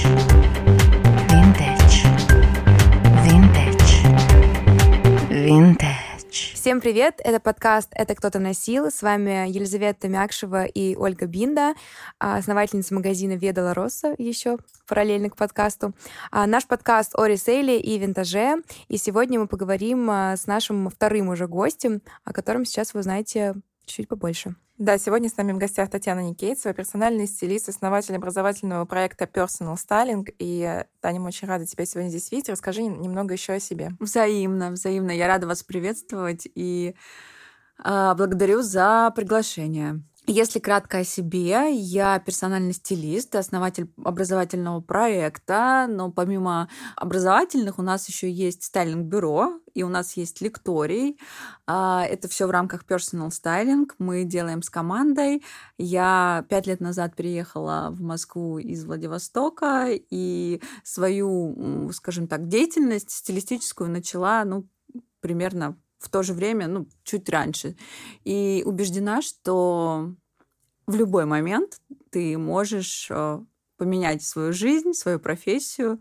Vintage. Vintage. Vintage. Всем привет! Это подкаст «Это кто-то носил». С вами Елизавета Мякшева и Ольга Бинда, а, основательница магазина «Ведала Росса» еще параллельно к подкасту. А, Наш подкаст о ресейле и винтаже. И сегодня мы поговорим а, с нашим вторым уже гостем, о котором сейчас вы узнаете чуть побольше. Да, сегодня с нами в гостях Татьяна Никейцева, персональный стилист, основатель образовательного проекта Personal Styling. И, э, Таня, мы очень рада тебя сегодня здесь видеть. Расскажи немного еще о себе. Взаимно, взаимно. Я рада вас приветствовать и а, благодарю за приглашение. Если кратко о себе, я персональный стилист, основатель образовательного проекта, но помимо образовательных у нас еще есть стайлинг-бюро, и у нас есть лекторий. А, Это все в рамках personal styling. Мы делаем с командой. Я пять лет назад переехала в Москву из Владивостока и свою, скажем так, деятельность стилистическую начала, ну, примерно в то же время, ну, чуть раньше. И убеждена, что в любой момент ты можешь э, поменять свою жизнь, свою профессию.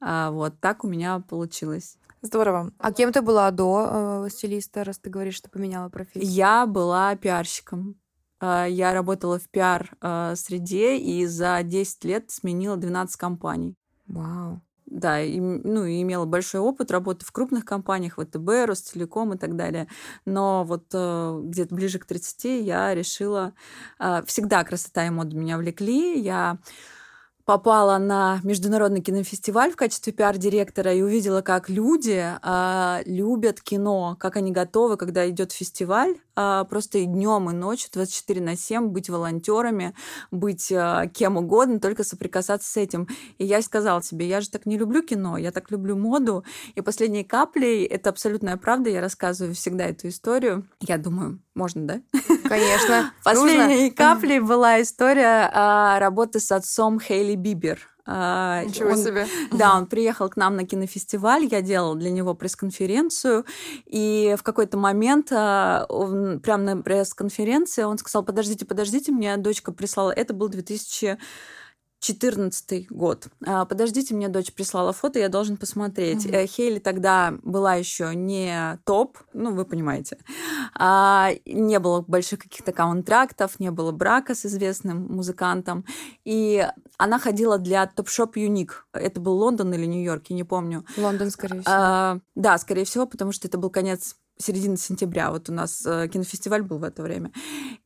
А, Вот так у меня получилось. Здорово. А кем ты была до э, стилиста, раз ты говоришь, что поменяла профессию? Я была пиарщиком. А, Я работала в пиар-среде и за 10 лет сменила 12 компаний. Вау. Да, и, ну, и имела большой опыт работы в крупных компаниях, ВТБ, Ростелеком и так далее. Но вот э, где-то ближе к 30 я решила... э, всегда красота и мода меня влекли. Я попала на международный кинофестиваль в качестве пиар-директора и увидела, как люди а, любят кино, как они готовы, когда идет фестиваль, просто и днем, и ночью, 24 на 7, быть волонтерами, быть а, кем угодно, только соприкасаться с этим. И я сказала себе, я же так не люблю кино, я так люблю моду. И последней каплей, это абсолютная правда, я рассказываю всегда эту историю. Я думаю, можно, да? Конечно. Последней Нужно. каплей была история а, работы с отцом Хейли Бибер. А, Ничего он- себе. Да, он приехал к нам на кинофестиваль, я делала для него пресс-конференцию, и в какой-то момент а, он, прямо на пресс-конференции он сказал, подождите, подождите, мне дочка прислала, это был 2000 14 год. А, Подождите, мне дочь прислала фото, я должен посмотреть. Э, Хейли тогда была еще не топ, ну, вы понимаете. А, Не было больших каких-то контрактов, не было брака с известным музыкантом. И она ходила для Shop Unique. Это был Лондон или Нью-Йорк, я не помню. Лондон, скорее всего. А, да, скорее всего, потому что это был конец середины сентября. Вот у нас э, кинофестиваль был в это время.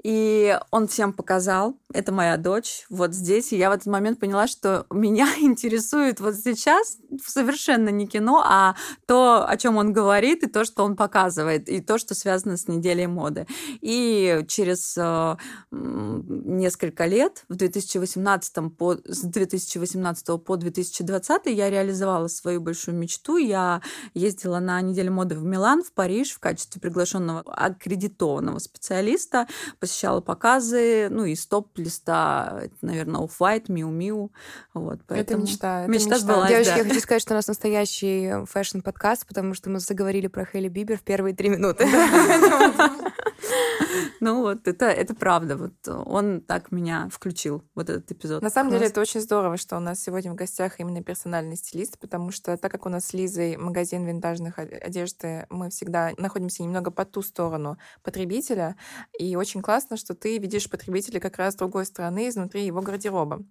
И он всем показал, это моя дочь, вот здесь. И я в этот момент поняла, что меня интересует вот сейчас совершенно не кино, а то, о чем он говорит, и то, что он показывает, и то, что связано с неделей моды. И через э, несколько лет, в 2018 по, с 2018 по 2020 я реализовала свою большую мечту. Я ездила на неделю моды в Милан, в Париж в качестве приглашенного аккредитованного специалиста, посещала показы, ну и стоп-листа, это, наверное, Off-White, Miu Miu. Вот, Это поэтому... мечта. это мечта мечта. сбылась. Девочки, да. я хочу сказать, что у нас настоящий фэшн-подкаст, потому что мы заговорили про Хейли Бибер в первые три минуты. Ну вот, это, это правда. Вот он так меня включил, вот этот эпизод. На самом деле это очень здорово, что у нас сегодня в гостях именно персональный стилист, потому что так как у нас с Лизой магазин винтажных од- одежды, мы всегда находимся немного по ту сторону потребителя, и очень классно, что ты видишь потребителя как раз с другой стороны, изнутри его гардероба.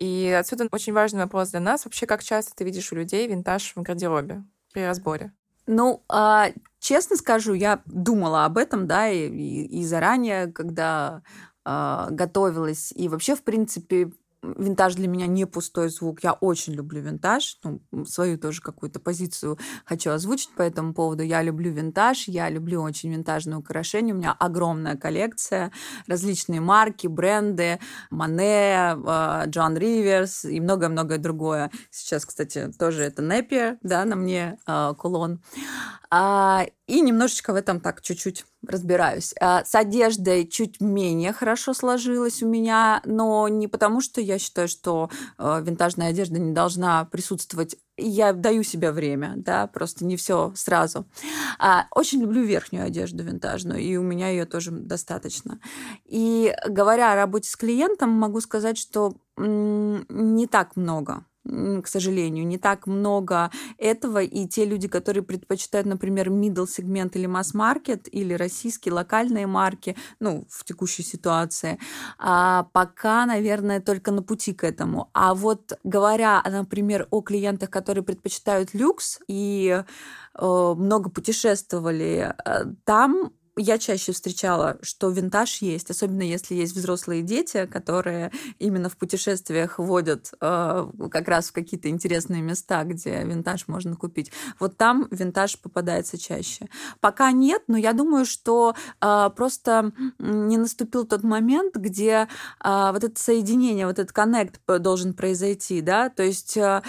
И отсюда очень важный вопрос для нас. Вообще, как часто ты видишь у людей винтаж в гардеробе при разборе? Ну, а, честно скажу, я думала об этом, да, и, и- и заранее, когда а, готовилась. И вообще, в принципе, винтаж для меня не пустой звук. Я очень люблю винтаж. Ну, свою тоже какую-то позицию хочу озвучить по этому поводу. Я люблю винтаж, я люблю очень винтажные украшения. У меня огромная коллекция, различные марки, бренды, Мане, Джон Риверс и многое-многое другое. Сейчас, кстати, тоже это Неппи, да, на мне а, кулон. А, и немножечко в этом так чуть-чуть разбираюсь. А, С одеждой чуть менее хорошо сложилось у меня, но не потому, что я считаю, что э, винтажная одежда не должна присутствовать. Я даю себе время, да, просто не все сразу. А, Очень люблю верхнюю одежду винтажную, и у меня ее тоже достаточно. И говоря о работе с клиентом, могу сказать, что не так много к сожалению, не так много этого, и те люди, которые предпочитают, например, middle сегмент или масс-маркет, или российские локальные марки, ну, в текущей ситуации, а пока, наверное, только на пути к этому. А вот говоря, например, о клиентах, которые предпочитают люкс и э, много путешествовали, э, там я чаще встречала, что винтаж есть, особенно если есть взрослые дети, которые именно в путешествиях водят э, как раз в какие-то интересные места, где винтаж можно купить. Вот там винтаж попадается чаще. Пока нет, но я думаю, что э, просто не наступил тот момент, где э, вот это соединение, вот этот коннект должен произойти, да, то есть э,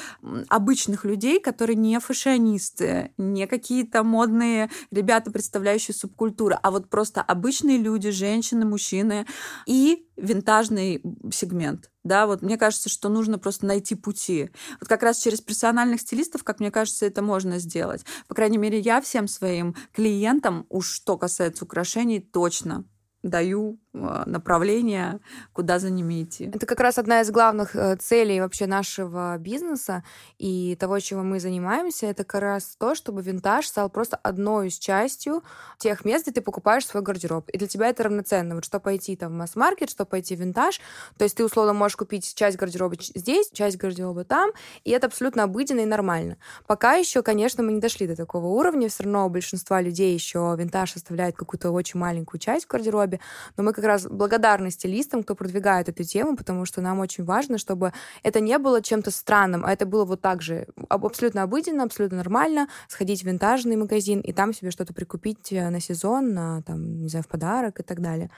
обычных людей, которые не фэшионисты, не какие-то модные ребята, представляющие субкультуру, культура, а вот просто обычные люди, женщины, мужчины и винтажный сегмент. Да, вот мне кажется, что нужно просто найти пути. Вот как раз через персональных стилистов, как мне кажется, это можно сделать. По крайней мере, я всем своим клиентам, уж что касается украшений, точно даю а, направление, куда за ними идти. Это как раз одна из главных э, целей вообще нашего бизнеса и того, чем мы занимаемся, это как раз то, чтобы винтаж стал просто одной из частью тех мест, где ты покупаешь свой гардероб. И для тебя это равноценно. Вот что пойти там в масс-маркет, что пойти в винтаж. То есть ты условно можешь купить часть гардероба здесь, часть гардероба там, и это абсолютно обыденно и нормально. Пока еще, конечно, мы не дошли до такого уровня, все равно большинства людей еще винтаж составляет какую-то очень маленькую часть в гардеробе, но мы как раз благодарны стилистам, кто продвигает эту тему, потому что нам очень важно, чтобы это не было чем-то странным, а это было вот так же абсолютно обыденно, абсолютно нормально, сходить в винтажный магазин и там себе что-то прикупить э, на сезон, на, там, не знаю, в подарок и так далее.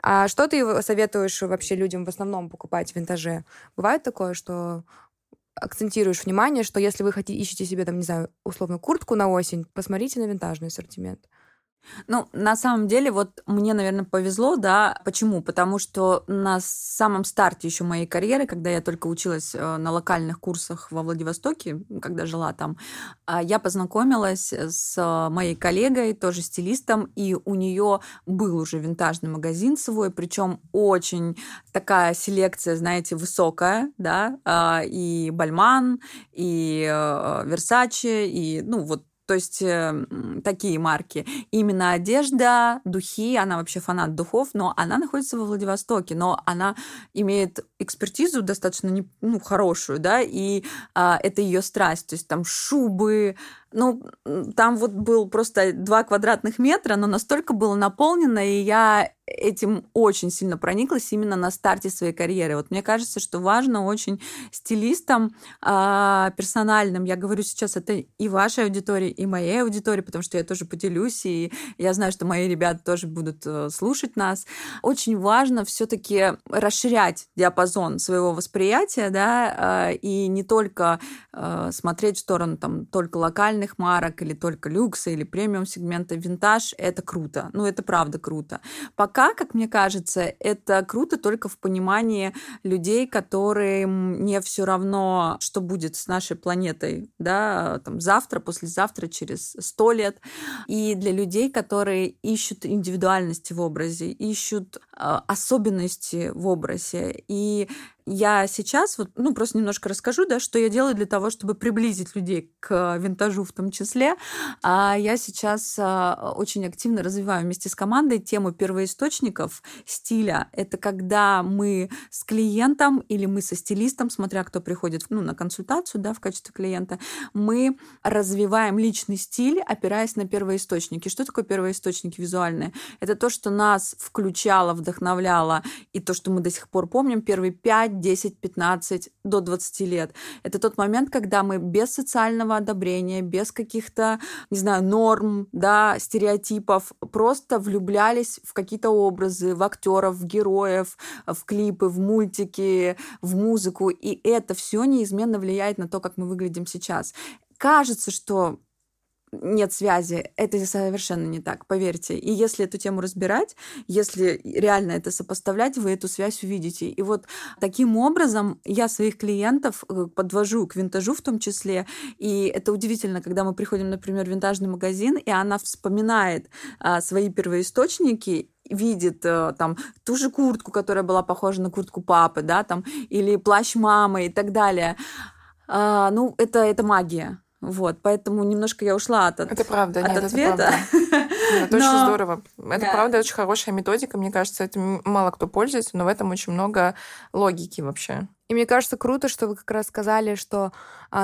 А что ты советуешь вообще людям в основном покупать в винтаже? Бывает такое, что акцентируешь внимание, что если вы хотите, ищете себе, там, не знаю, условно, куртку на осень, посмотрите на винтажный ассортимент. Ну, на самом деле, вот мне, наверное, повезло, да. Почему? Потому что на самом старте еще моей карьеры, когда я только училась э, на локальных курсах во Владивостоке, когда жила там, а, я познакомилась с моей коллегой, тоже стилистом, и у нее был уже винтажный магазин свой, причем очень такая селекция, знаете, высокая, да, а, и Бальман, и Версаче, и, ну, вот то есть э, такие марки. Именно одежда, духи, она вообще фанат духов, но она находится во Владивостоке, но она имеет экспертизу достаточно не, ну, хорошую, да, и а, это ее страсть, то есть там шубы, ну, там вот был просто два квадратных метра, но настолько было наполнено, и я этим очень сильно прониклась именно на старте своей карьеры. Вот мне кажется, что важно очень стилистам э, персональным, я говорю сейчас это и вашей аудитории, и моей аудитории, потому что я тоже поделюсь, и я знаю, что мои ребята тоже будут э, слушать нас. Очень важно все-таки расширять диапазон своего восприятия, да, э, и не только э, смотреть в сторону там только локальных марок или только люкса или премиум сегмента винтаж, это круто. Ну, это правда круто. Пока, как мне кажется, это круто только в понимании людей, которым не все равно, что будет с нашей планетой, да, там завтра, послезавтра, через сто лет. И для людей, которые ищут индивидуальности в образе, ищут э, особенности в образе. И я сейчас вот, ну, просто немножко расскажу, да, что я делаю для того, чтобы приблизить людей к винтажу в том числе. А я сейчас а, очень активно развиваю вместе с командой тему первоисточников стиля. Это когда мы с клиентом или мы со стилистом, смотря кто приходит ну, на консультацию да, в качестве клиента, мы развиваем личный стиль, опираясь на первоисточники. Что такое первоисточники визуальные? Это то, что нас включало, вдохновляло, и то, что мы до сих пор помним, первые 5 10, 15, до 20 лет. Это тот момент, когда мы без социального одобрения, без каких-то, не знаю, норм, да, стереотипов, просто влюблялись в какие-то образы, в актеров, в героев, в клипы, в мультики, в музыку. И это все неизменно влияет на то, как мы выглядим сейчас. Кажется, что нет связи. Это совершенно не так, поверьте. И если эту тему разбирать, если реально это сопоставлять, вы эту связь увидите. И вот таким образом я своих клиентов э, подвожу к винтажу в том числе. И это удивительно, когда мы приходим, например, в винтажный магазин, и она вспоминает а, свои первоисточники видит э, там ту же куртку, которая была похожа на куртку папы, да, там, или плащ мамы и так далее А, ну, это, это магия. Вот, поэтому немножко я ушла от, это правда, от нет, ответа. Это, правда. это но... очень здорово. Это да. правда очень хорошая методика. Мне кажется, это мало кто пользуется, но в этом очень много логики вообще. И мне кажется круто, что вы как раз сказали, что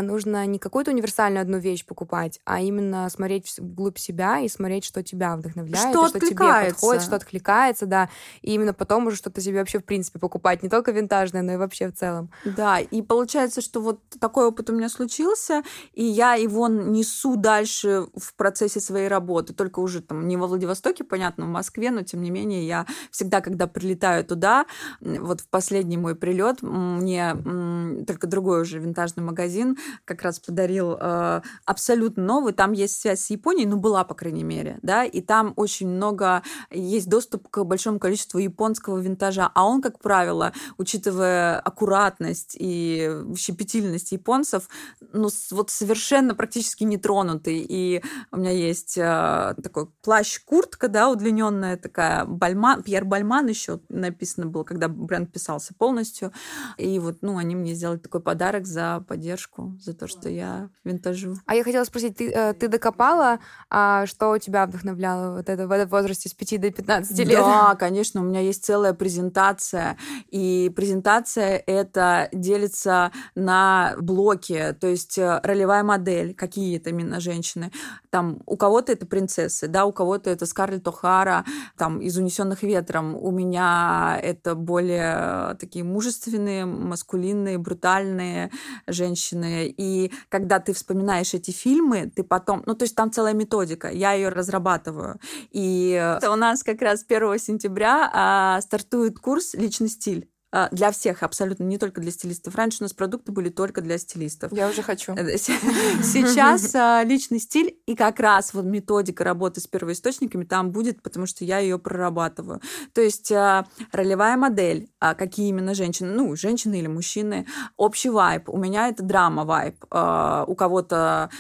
нужно не какую-то универсальную одну вещь покупать, а именно смотреть вглубь себя и смотреть, что тебя вдохновляет, что, что тебе подходит, что откликается, да. И именно потом уже что-то себе вообще в принципе покупать, не только винтажное, но и вообще в целом. Да, и получается, что вот такой опыт у меня случился, и я его несу дальше в процессе своей работы, только уже там не во Владивостоке, понятно, в Москве, но тем не менее я всегда, когда прилетаю туда, вот в последний мой прилет, мне мне только другой уже винтажный магазин как раз подарил э, абсолютно новый. Там есть связь с Японией, ну, была, по крайней мере, да, и там очень много, есть доступ к большому количеству японского винтажа, а он, как правило, учитывая аккуратность и щепетильность японцев, ну, вот совершенно практически нетронутый. И у меня есть э, такой плащ-куртка, да, удлиненная такая, Бальман, Пьер Бальман еще написано было, когда бренд писался полностью. И вот, ну, они мне сделали такой подарок за поддержку, за то, что я винтажу. А я хотела спросить, ты, э, ты докопала, а что тебя вдохновляло вот это, в этом возрасте с 5 до 15 лет? Да, конечно, у меня есть целая презентация, и презентация это делится на блоки, то есть э, ролевая модель, какие это именно женщины. Там у кого-то это принцессы, да, у кого-то это Скарлетт О'Хара, там из «Унесенных ветром». У меня это более э, такие мужественные, маскулинные, брутальные женщины. И когда ты вспоминаешь эти фильмы, ты потом... Ну, то есть там целая методика, я ее разрабатываю. И у нас как раз 1 сентября а, стартует курс «Личный стиль». А, для всех абсолютно, не только для стилистов. Раньше у нас продукты были только для стилистов. Я уже хочу. Э, сейчас а, личный стиль и как раз вот методика работы с первоисточниками там будет, потому что я ее прорабатываю. То есть а, ролевая модель, какие именно женщины, ну, женщины или мужчины, общий вайб. У меня это драма вайб. У кого-то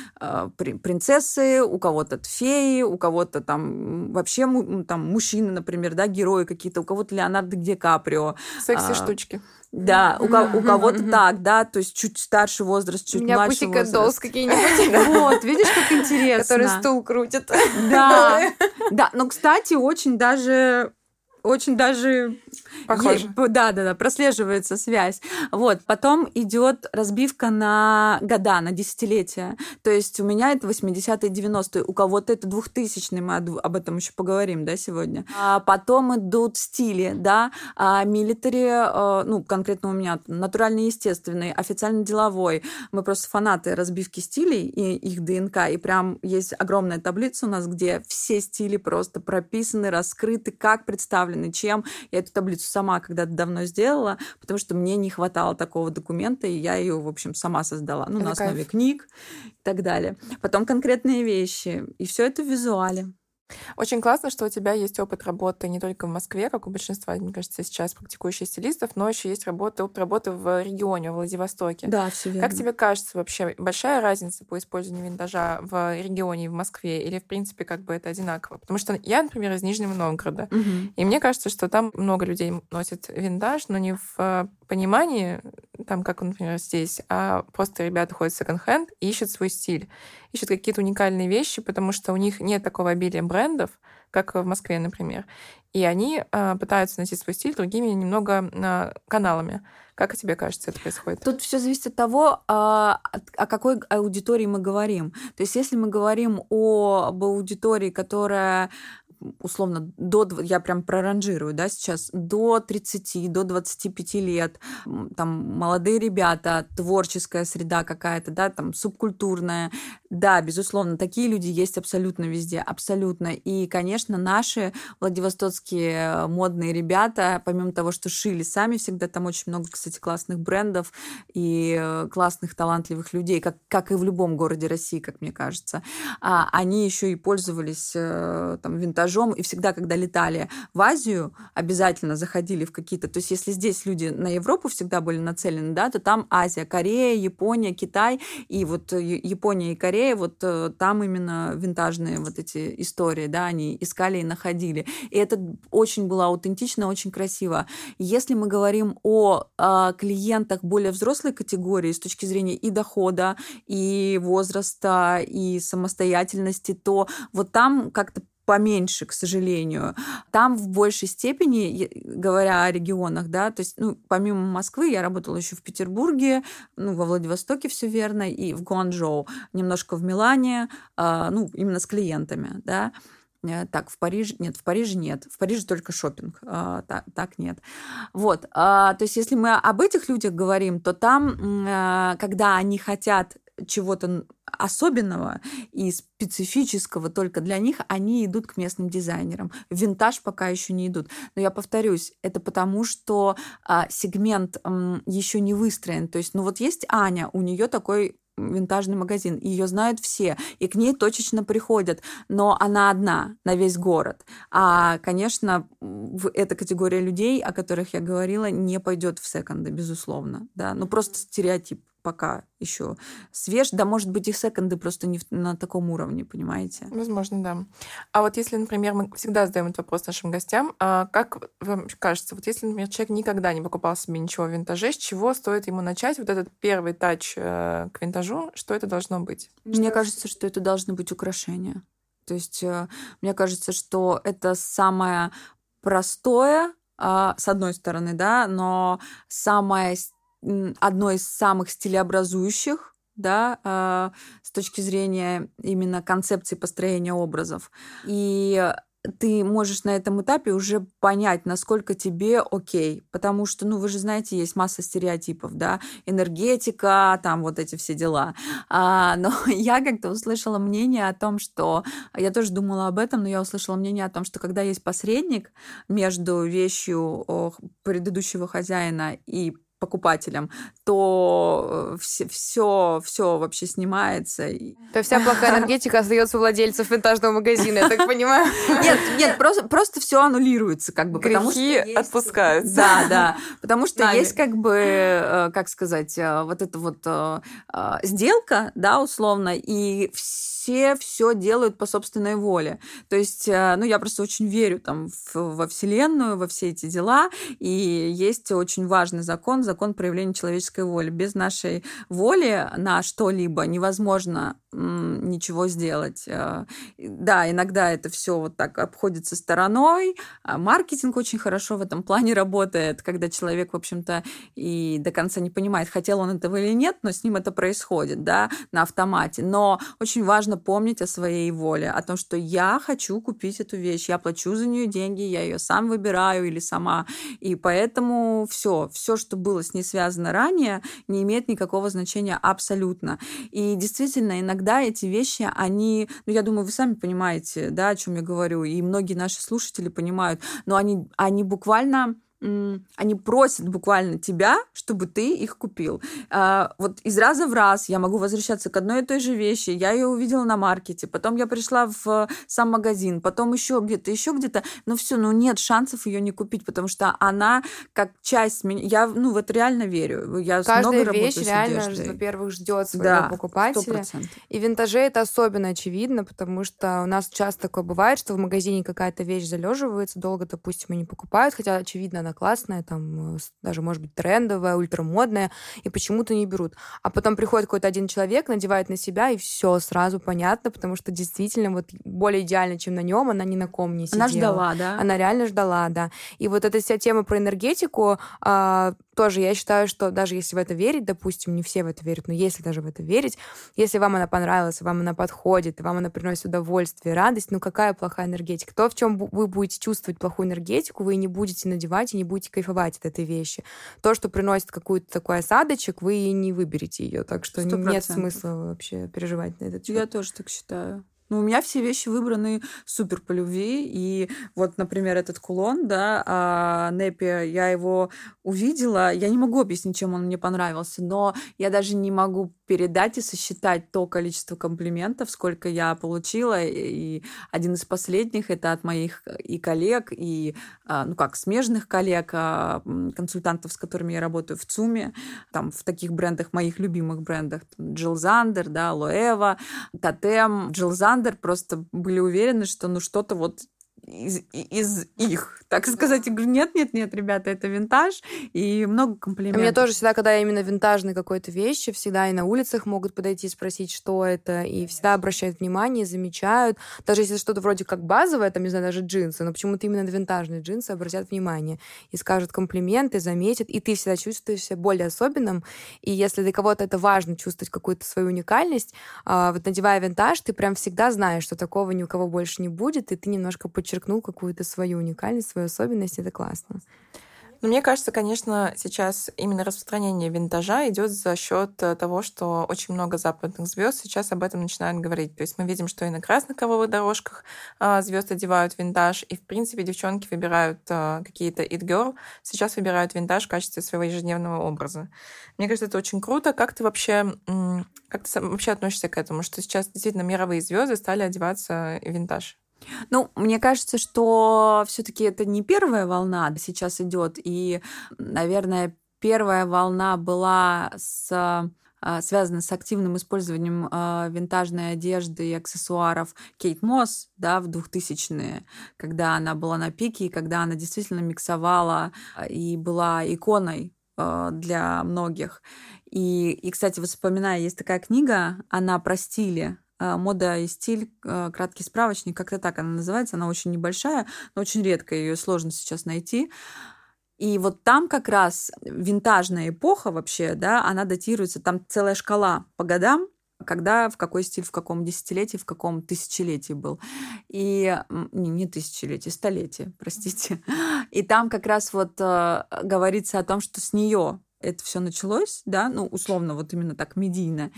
принцессы, у кого-то феи, у кого-то там вообще там мужчины, например, да, герои какие-то, у кого-то Леонардо Ди Каприо. Секси штучки. Да, у, ко- у кого-то так, да, то есть чуть старше возраст, чуть У меня младше Pussycat возраст. Dolls какие-нибудь. Вот, видишь, как интересно. Который стул крутит. Да, да, но, кстати, очень даже очень даже Похоже. Да, да, да, прослеживается связь. Вот. Потом идет разбивка на года, на десятилетия. То есть у меня это 80-е, 90-е, у кого-то это 2000-е, мы об этом еще поговорим, да, сегодня. А потом идут стили, да, а милитари, а, ну, конкретно у меня натуральный, естественный, официально деловой. Мы просто фанаты разбивки стилей и их ДНК, и прям есть огромная таблица у нас, где все стили просто прописаны, раскрыты, как представлены, чем. Я эту таблицу сама когда-то давно сделала, потому что мне не хватало такого документа, и я ее, в общем, сама создала. Ну, это на основе кайф. книг и так далее. Потом конкретные вещи. И все это в визуале. Очень классно, что у тебя есть опыт работы не только в Москве, как у большинства, мне кажется, сейчас практикующих стилистов, но еще есть работа, опыт работы в регионе, в Владивостоке. Да, все верно. Как тебе кажется вообще большая разница по использованию винтажа в регионе и в Москве? Или, в принципе, как бы это одинаково? Потому что я, например, из Нижнего Новгорода. Мгм. И мне кажется, что там много людей носит винтаж, но не в э, понимании, там, как, например, здесь, а просто ребята ходят в секонд-хенд и ищут свой стиль, ищут какие-то уникальные вещи, потому что у них нет такого обилия брендов, как в Москве, например. И они э, пытаются найти свой стиль другими немного э, каналами. Как тебе кажется, это происходит? Тут все зависит от того, а, о какой аудитории мы говорим. То есть, если мы говорим об аудитории, которая условно до я прям проранжирую, да, сейчас до 30, до 25 лет, там молодые ребята, творческая среда какая-то, да, там субкультурная, да, безусловно, такие люди есть абсолютно везде, абсолютно. И, конечно, наши владивостокские модные ребята, помимо того, что шили сами, всегда там очень много, кстати, классных брендов и э, классных, талантливых людей, как, как и в любом городе России, как мне кажется. А, они еще и пользовались э, там винтажом, и всегда, когда летали в Азию, обязательно заходили в какие-то... То есть если здесь люди на Европу всегда были нацелены, да, то там Азия, Корея, Япония, Китай, и вот э, Япония и Корея вот э, там именно винтажные вот эти истории, да, они искали и находили. И это очень было аутентично, очень красиво. Если мы говорим о, о клиентах более взрослой категории с точки зрения и дохода, и возраста, и самостоятельности, то вот там как-то поменьше, к сожалению. Там в большей степени, говоря о регионах, да, то есть, ну, помимо Москвы, я работала еще в Петербурге, ну, во Владивостоке все верно, и в Гуанчжоу, немножко в Милане, э, ну, именно с клиентами, да. Э, так, в Париже нет, в Париже нет. В Париже только шопинг. А, так, так нет. Вот. А, то есть, если мы об этих людях говорим, то там, а, когда они хотят чего-то особенного и специфического только для них, они идут к местным дизайнерам. В винтаж пока еще не идут. Но я повторюсь, это потому, что а, сегмент м, еще не выстроен. То есть, ну вот есть Аня, у нее такой винтажный магазин. Ее знают все, и к ней точечно приходят, но она одна на весь город. А, конечно, эта категория людей, о которых я говорила, не пойдет в секонды, безусловно. Да? Ну, просто стереотип пока еще свеж. Да, может быть, и секонды просто не на таком уровне, понимаете? Возможно, да. А вот если, например, мы всегда задаем этот вопрос нашим гостям, а как вам кажется, вот если, например, человек никогда не покупал себе ничего в винтаже, с чего стоит ему начать вот этот первый тач э, к винтажу? Что это должно быть? Мне что... кажется, что это должны быть украшения. То есть э, мне кажется, что это самое простое, а, с одной стороны, да, но самое одно из самых стилеобразующих, да, э, с точки зрения именно концепции построения образов. И ты можешь на этом этапе уже понять, насколько тебе окей. Потому что, ну, вы же знаете, есть масса стереотипов, да, энергетика, там вот эти все дела. А, но я как-то услышала мнение о том, что... Я тоже думала об этом, но я услышала мнение о том, что когда есть посредник между вещью предыдущего хозяина и покупателям, то все, все, все вообще снимается. То вся плохая энергетика остается у владельцев винтажного магазина, я так понимаю. Нет, нет, просто, просто все аннулируется, как бы. Грехи потому что есть... отпускаются. Да, да. Потому что Нами. есть, как бы, э, как сказать, э, вот эта вот э, сделка, да, условно, и все все делают по собственной воле. То есть, ну, я просто очень верю там во Вселенную, во все эти дела, и есть очень важный закон, закон проявления человеческой воли. Без нашей воли на что-либо невозможно ничего сделать. Э, да, иногда это все вот так обходится стороной. А маркетинг очень хорошо в этом плане работает, когда человек, в общем-то, и до конца не понимает, хотел он этого или нет, но с ним это происходит, да, на автомате. Но очень важно помнить о своей воле, о том, что я хочу купить эту вещь, я плачу за нее деньги, я ее сам выбираю или сама. И поэтому все, все, что было с ней связано ранее, не имеет никакого значения абсолютно. И действительно, иногда эти вещи, они, ну, я думаю, вы сами понимаете, да, о чем я говорю, и многие наши слушатели понимают, но они, они буквально они просят буквально тебя, чтобы ты их купил. А, вот из раза в раз я могу возвращаться к одной и той же вещи. Я ее увидела на маркете, потом я пришла в сам магазин, потом еще где-то, еще где-то. Но все, ну нет шансов ее не купить, потому что она как часть меня. Я ну в это реально верю. Я Каждая много вещь реально, во-первых, ждет своего да, покупателя. 100%. И в винтаже это особенно очевидно, потому что у нас часто такое бывает, что в магазине какая-то вещь залеживается, долго, допустим, и не покупают, хотя очевидно она классная, там, э, даже, может быть, трендовая, ультрамодная, и почему-то не берут. А потом приходит какой-то один человек, надевает на себя, и все сразу понятно, потому что действительно вот более идеально, чем на нем, она ни на ком не сидела. Она ждала, да? Она реально ждала, да. И вот эта вся тема про энергетику, а, тоже я считаю, что даже если в это верить, допустим, не все в это верят, но если даже в это верить, если вам она понравилась, вам она подходит, вам она приносит удовольствие, радость, ну какая плохая энергетика? То, в чем вы будете чувствовать плохую энергетику, вы не будете надевать и не будете кайфовать от этой вещи. То, что приносит какую-то такой осадочек, вы не выберете ее, так что 100%. нет смысла вообще переживать на этот счет. Я тоже так считаю. Ну, у меня все вещи выбраны супер по любви. И вот, например, этот кулон, да, а, Непи, я его увидела. Я не могу объяснить, чем он мне понравился, но я даже не могу передать и сосчитать то количество комплиментов, сколько я получила. И один из последних это от моих и коллег, и, а, ну как, смежных коллег, а, консультантов, с которыми я работаю в ЦУМе, там в таких брендах, моих любимых брендах, Джилл Зандер, да, Лоэва, Тотем, Джилл Зандер просто были уверены, что ну что-то вот из, из их, так сказать. Я говорю, нет, нет, нет, ребята, это винтаж, и много комплиментов. У меня тоже всегда, когда именно винтажные какой-то вещи, всегда и на улицах могут подойти и спросить, что это, и всегда обращают внимание, замечают. Даже если что-то вроде как базовое, там, не знаю, даже джинсы, но почему-то именно на винтажные джинсы обратят внимание и скажут комплименты, заметят, и ты всегда чувствуешь себя более особенным. И если для кого-то это важно, чувствовать какую-то свою уникальность, а, вот надевая винтаж, ты прям всегда знаешь, что такого ни у кого больше не будет, и ты немножко подчеркиваешь подчеркнул какую-то свою уникальность, свою особенность, это классно. Но мне кажется, конечно, сейчас именно распространение винтажа идет за счет э, того, что очень много западных звезд сейчас об этом начинают говорить. То есть мы видим, что и на красных ковровых дорожках а, звезд одевают винтаж, и в принципе девчонки выбирают а, какие-то it girl, сейчас выбирают винтаж в качестве своего ежедневного образа. Мне кажется, это очень круто. Как ты вообще, как ты вообще относишься к этому, что сейчас действительно мировые звезды стали одеваться винтаж? Ну, мне кажется, что все-таки это не первая волна сейчас идет, и, наверное, первая волна была с а, связана с активным использованием э, винтажной одежды и аксессуаров Кейт Мосс да, в 2000-е, когда она была на пике, и когда она действительно миксовала а, и была иконой э, для многих. И, и, кстати, вспоминая, есть такая книга, она про стили, мода и стиль, а, краткий справочник, как-то так она называется, она очень небольшая, но очень редко ее сложно сейчас найти. И вот там как раз винтажная эпоха вообще, да, она датируется, там целая шкала по годам, когда, в какой стиль, в каком десятилетии, в каком тысячелетии был. И не, не тысячелетие, столетие, простите. И там как раз вот э, говорится о том, что с нее это все началось, да, ну, условно, вот именно так медийно.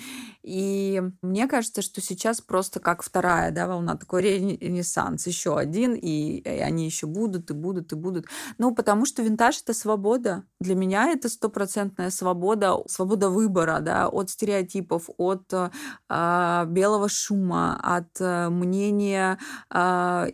И мне кажется, что сейчас просто как вторая, да, волна, такой ренессанс, еще один, и, и они еще будут, и будут, и будут. Ну, потому что винтаж — это свобода. Для меня это стопроцентная свобода, свобода выбора, да, от стереотипов, от э, белого шума, от э, мнения э,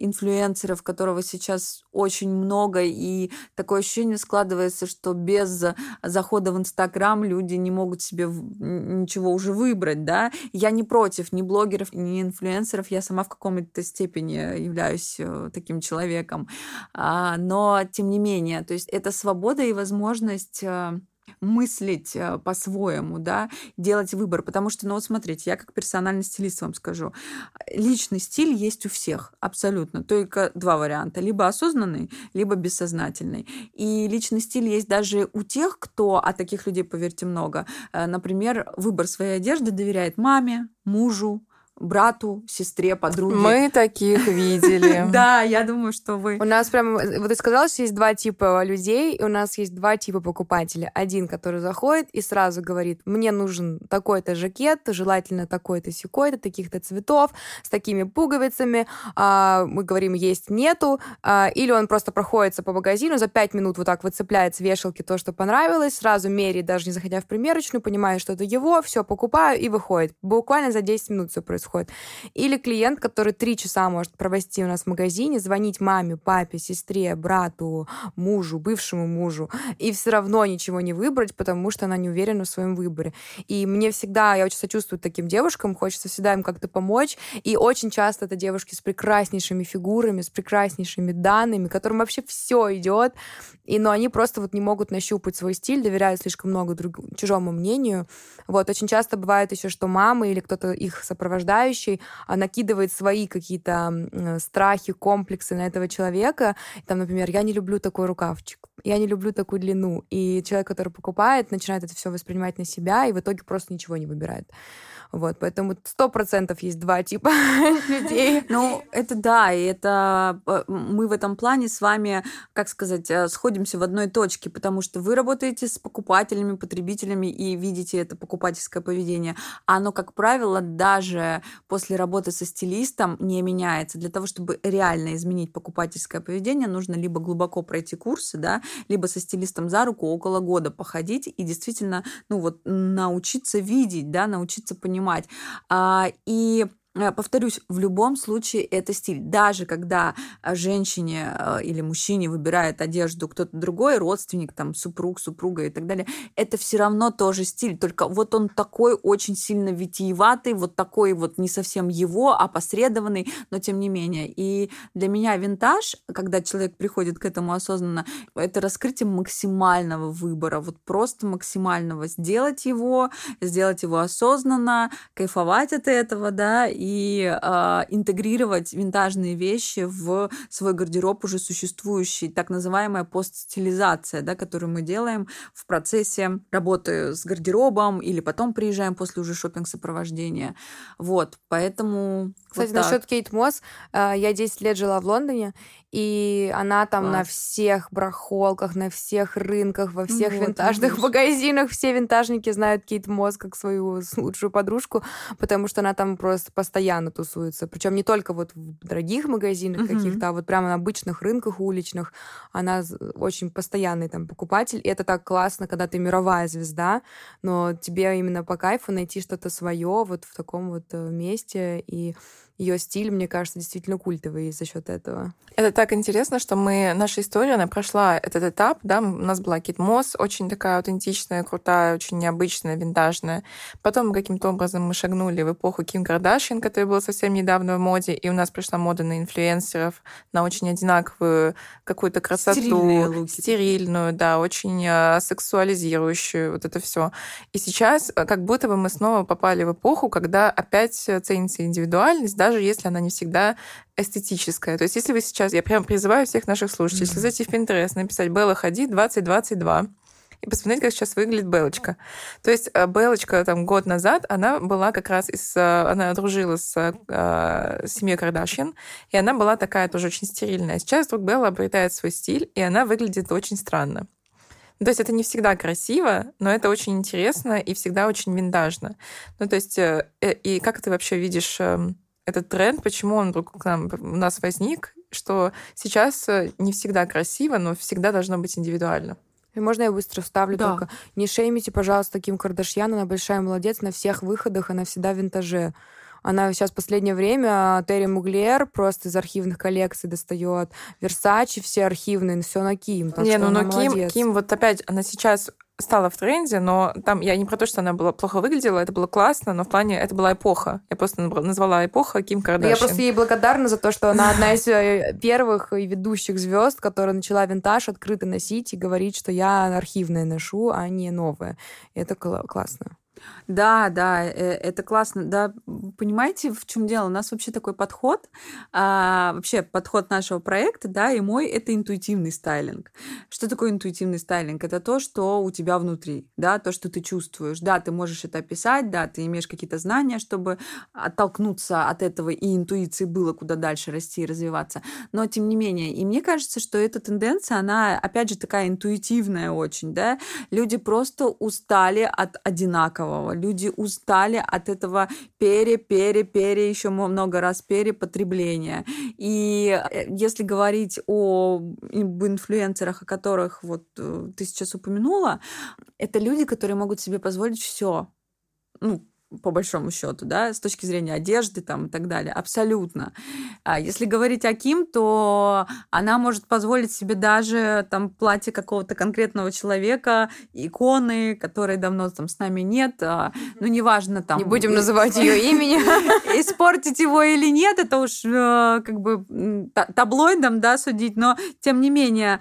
инфлюенсеров, которого сейчас очень много, и такое ощущение складывается, что без захода года в Инстаграм люди не могут себе ничего уже выбрать, да. Я не против ни блогеров, ни инфлюенсеров, я сама в каком-то степени являюсь э, таким человеком. А, но, тем не менее, то есть это свобода и возможность э, мыслить э, по-своему, да, делать выбор. Потому что, ну вот смотрите, я как персональный стилист вам скажу, личный стиль есть у всех, абсолютно. Только два варианта. Либо осознанный, либо бессознательный. И личный стиль есть даже у тех, кто, а таких людей, поверьте, много, э, например, выбор своей одежды доверяет маме, мужу, брату, сестре, подруге. Мы таких видели. Да, я думаю, что вы. У нас прям, вот ты сказала, что есть два типа людей, и у нас есть два типа покупателей. Один, который заходит и сразу говорит, мне нужен такой-то жакет, желательно такой-то секой-то, таких-то цветов, с такими пуговицами. А, мы говорим, есть, нету. А, или он просто проходится по магазину, за пять минут вот так выцепляет с вешалки то, что понравилось, сразу меряет, даже не заходя в примерочную, понимает, что это его, все, покупаю и выходит. Буквально за 10 минут все происходит происходит. Или клиент, который три часа может провести у нас в магазине, звонить маме, папе, сестре, брату, мужу, бывшему мужу, и все равно ничего не выбрать, потому что она не уверена в своем выборе. И мне всегда, я очень сочувствую таким девушкам, хочется всегда им как-то помочь. И очень часто это девушки с прекраснейшими фигурами, с прекраснейшими данными, которым вообще все идет. И, но они просто вот не могут нащупать свой стиль, доверяют слишком много друг, чужому мнению. Вот, очень часто бывает еще, что мамы или кто-то их сопровождает, окружающий а, накидывает свои какие-то страхи, комплексы на этого человека. Там, например, я не люблю такой рукавчик, я не люблю такую длину. И человек, который покупает, начинает это все воспринимать на себя и в итоге просто ничего не выбирает. Вот, поэтому сто процентов есть два типа людей. Ну, это да, и это э, мы в этом плане с вами, как сказать, э, сходимся в одной точке, потому что вы работаете с покупателями, потребителями и видите это покупательское поведение. Оно, как правило, даже после работы со стилистом не меняется. Для того, чтобы реально изменить покупательское поведение, нужно либо глубоко пройти курсы, да, либо со стилистом за руку около года походить и действительно, ну вот, научиться видеть, да, научиться понимать. А, и повторюсь, в любом случае это стиль. Даже когда э, женщине э, или мужчине выбирает одежду кто-то другой, родственник, там, супруг, супруга и так далее, это все равно тоже стиль. Только вот он такой очень сильно витиеватый, вот такой вот не совсем его, опосредованный, но тем не менее. И для меня винтаж, когда человек приходит к этому осознанно, это раскрытие максимального выбора, вот просто максимального. Сделать его, сделать его осознанно, кайфовать от этого, да, и э, интегрировать винтажные вещи в свой гардероб уже существующий, так называемая постстилизация, да, которую мы делаем в процессе работы с гардеробом или потом приезжаем после уже шопинг сопровождения. Вот, поэтому... Кстати, вот насчет Кейт Мосс, э, я 10 лет жила в Лондоне, и она там Класс. на всех брахолках, на всех рынках, во всех вот, винтажных видишь. магазинах. Все винтажники знают Кейт Мосс как свою лучшую подружку, потому что она там просто постоянно тусуется. Причем не только вот в дорогих магазинах mm-hmm. каких-то, а вот прямо на обычных рынках уличных. Она очень постоянный там покупатель. И это так классно, когда ты мировая звезда, но тебе именно по кайфу найти что-то свое вот в таком вот э, месте. И ее стиль, мне кажется, действительно культовый за счет этого. Это так интересно, что мы, наша история, она прошла этот этап, да, у нас была Кит Мосс, очень такая аутентичная, крутая, очень необычная, винтажная. Потом каким-то образом мы шагнули в эпоху Ким Кардашьян, которая была совсем недавно в моде, и у нас пришла мода на инфлюенсеров, на очень одинаковую какую-то красоту, стерильную, да, очень а, сексуализирующую, вот это все. И сейчас э, как будто бы мы снова попали в эпоху, когда опять ценится индивидуальность, даже если она не всегда эстетическая. То есть если вы сейчас, я прям призываю всех наших слушателей, mm-hmm. если зайти в Pinterest, написать «Белла Хади 2022», и посмотреть, как сейчас выглядит Белочка. То есть э, Белочка там год назад, она была как раз из... Э, она дружила с э, семьей Кардашьян, и она была такая тоже очень стерильная. Сейчас вдруг Белла обретает свой стиль, и она выглядит очень странно. То есть это не всегда красиво, но это очень интересно и всегда очень винтажно. Ну, то есть, и как ты вообще видишь эм, этот тренд, почему он вдруг к нам, у нас возник, что сейчас э, не всегда красиво, но всегда должно быть индивидуально. И можно я быстро вставлю да. только? Не шеймите, пожалуйста, Ким Кардашьян, она большая молодец, на всех выходах она всегда в винтаже. Она сейчас в последнее время Терри Муглер просто из архивных коллекций достает. Версачи все архивные, все на Ким. Так не, ну но Ким, Ким, вот опять, она сейчас стала в тренде, но там я не про то, что она была плохо выглядела, это было классно, но в плане это была эпоха. Я просто назвала эпоха Ким Кардашьян. Я просто ей благодарна за то, что она одна из э, первых и ведущих звезд, которая начала винтаж открыто носить и говорить, что я архивное ношу, а не новое. это классно. Да, да, э, это классно. Да, понимаете, в чем дело? У нас вообще такой подход, а, вообще подход нашего проекта, да, и мой это интуитивный стайлинг. Что такое интуитивный стайлинг? Это то, что у тебя внутри, да, то, что ты чувствуешь. Да, ты можешь это описать, да, ты имеешь какие-то знания, чтобы оттолкнуться от этого и интуиции было куда дальше расти и развиваться. Но тем не менее, и мне кажется, что эта тенденция, она, опять же, такая интуитивная очень, да. Люди просто устали от одинакового Люди устали от этого пере, пере, пере, еще много раз перепотребления. И э, если говорить о инфлюенсерах, о которых вот э, ты сейчас упомянула, это люди, которые могут себе позволить все. Ну, по большому счету, да, с точки зрения одежды там и так далее, абсолютно. А если говорить о Ким, то она может позволить себе даже там платье какого-то конкретного человека, иконы, которой давно там с нами нет, а, ну неважно там. Не будем называть ее имени. Испортить его или нет, это уж э, как бы таблоидом, да, судить, но тем не менее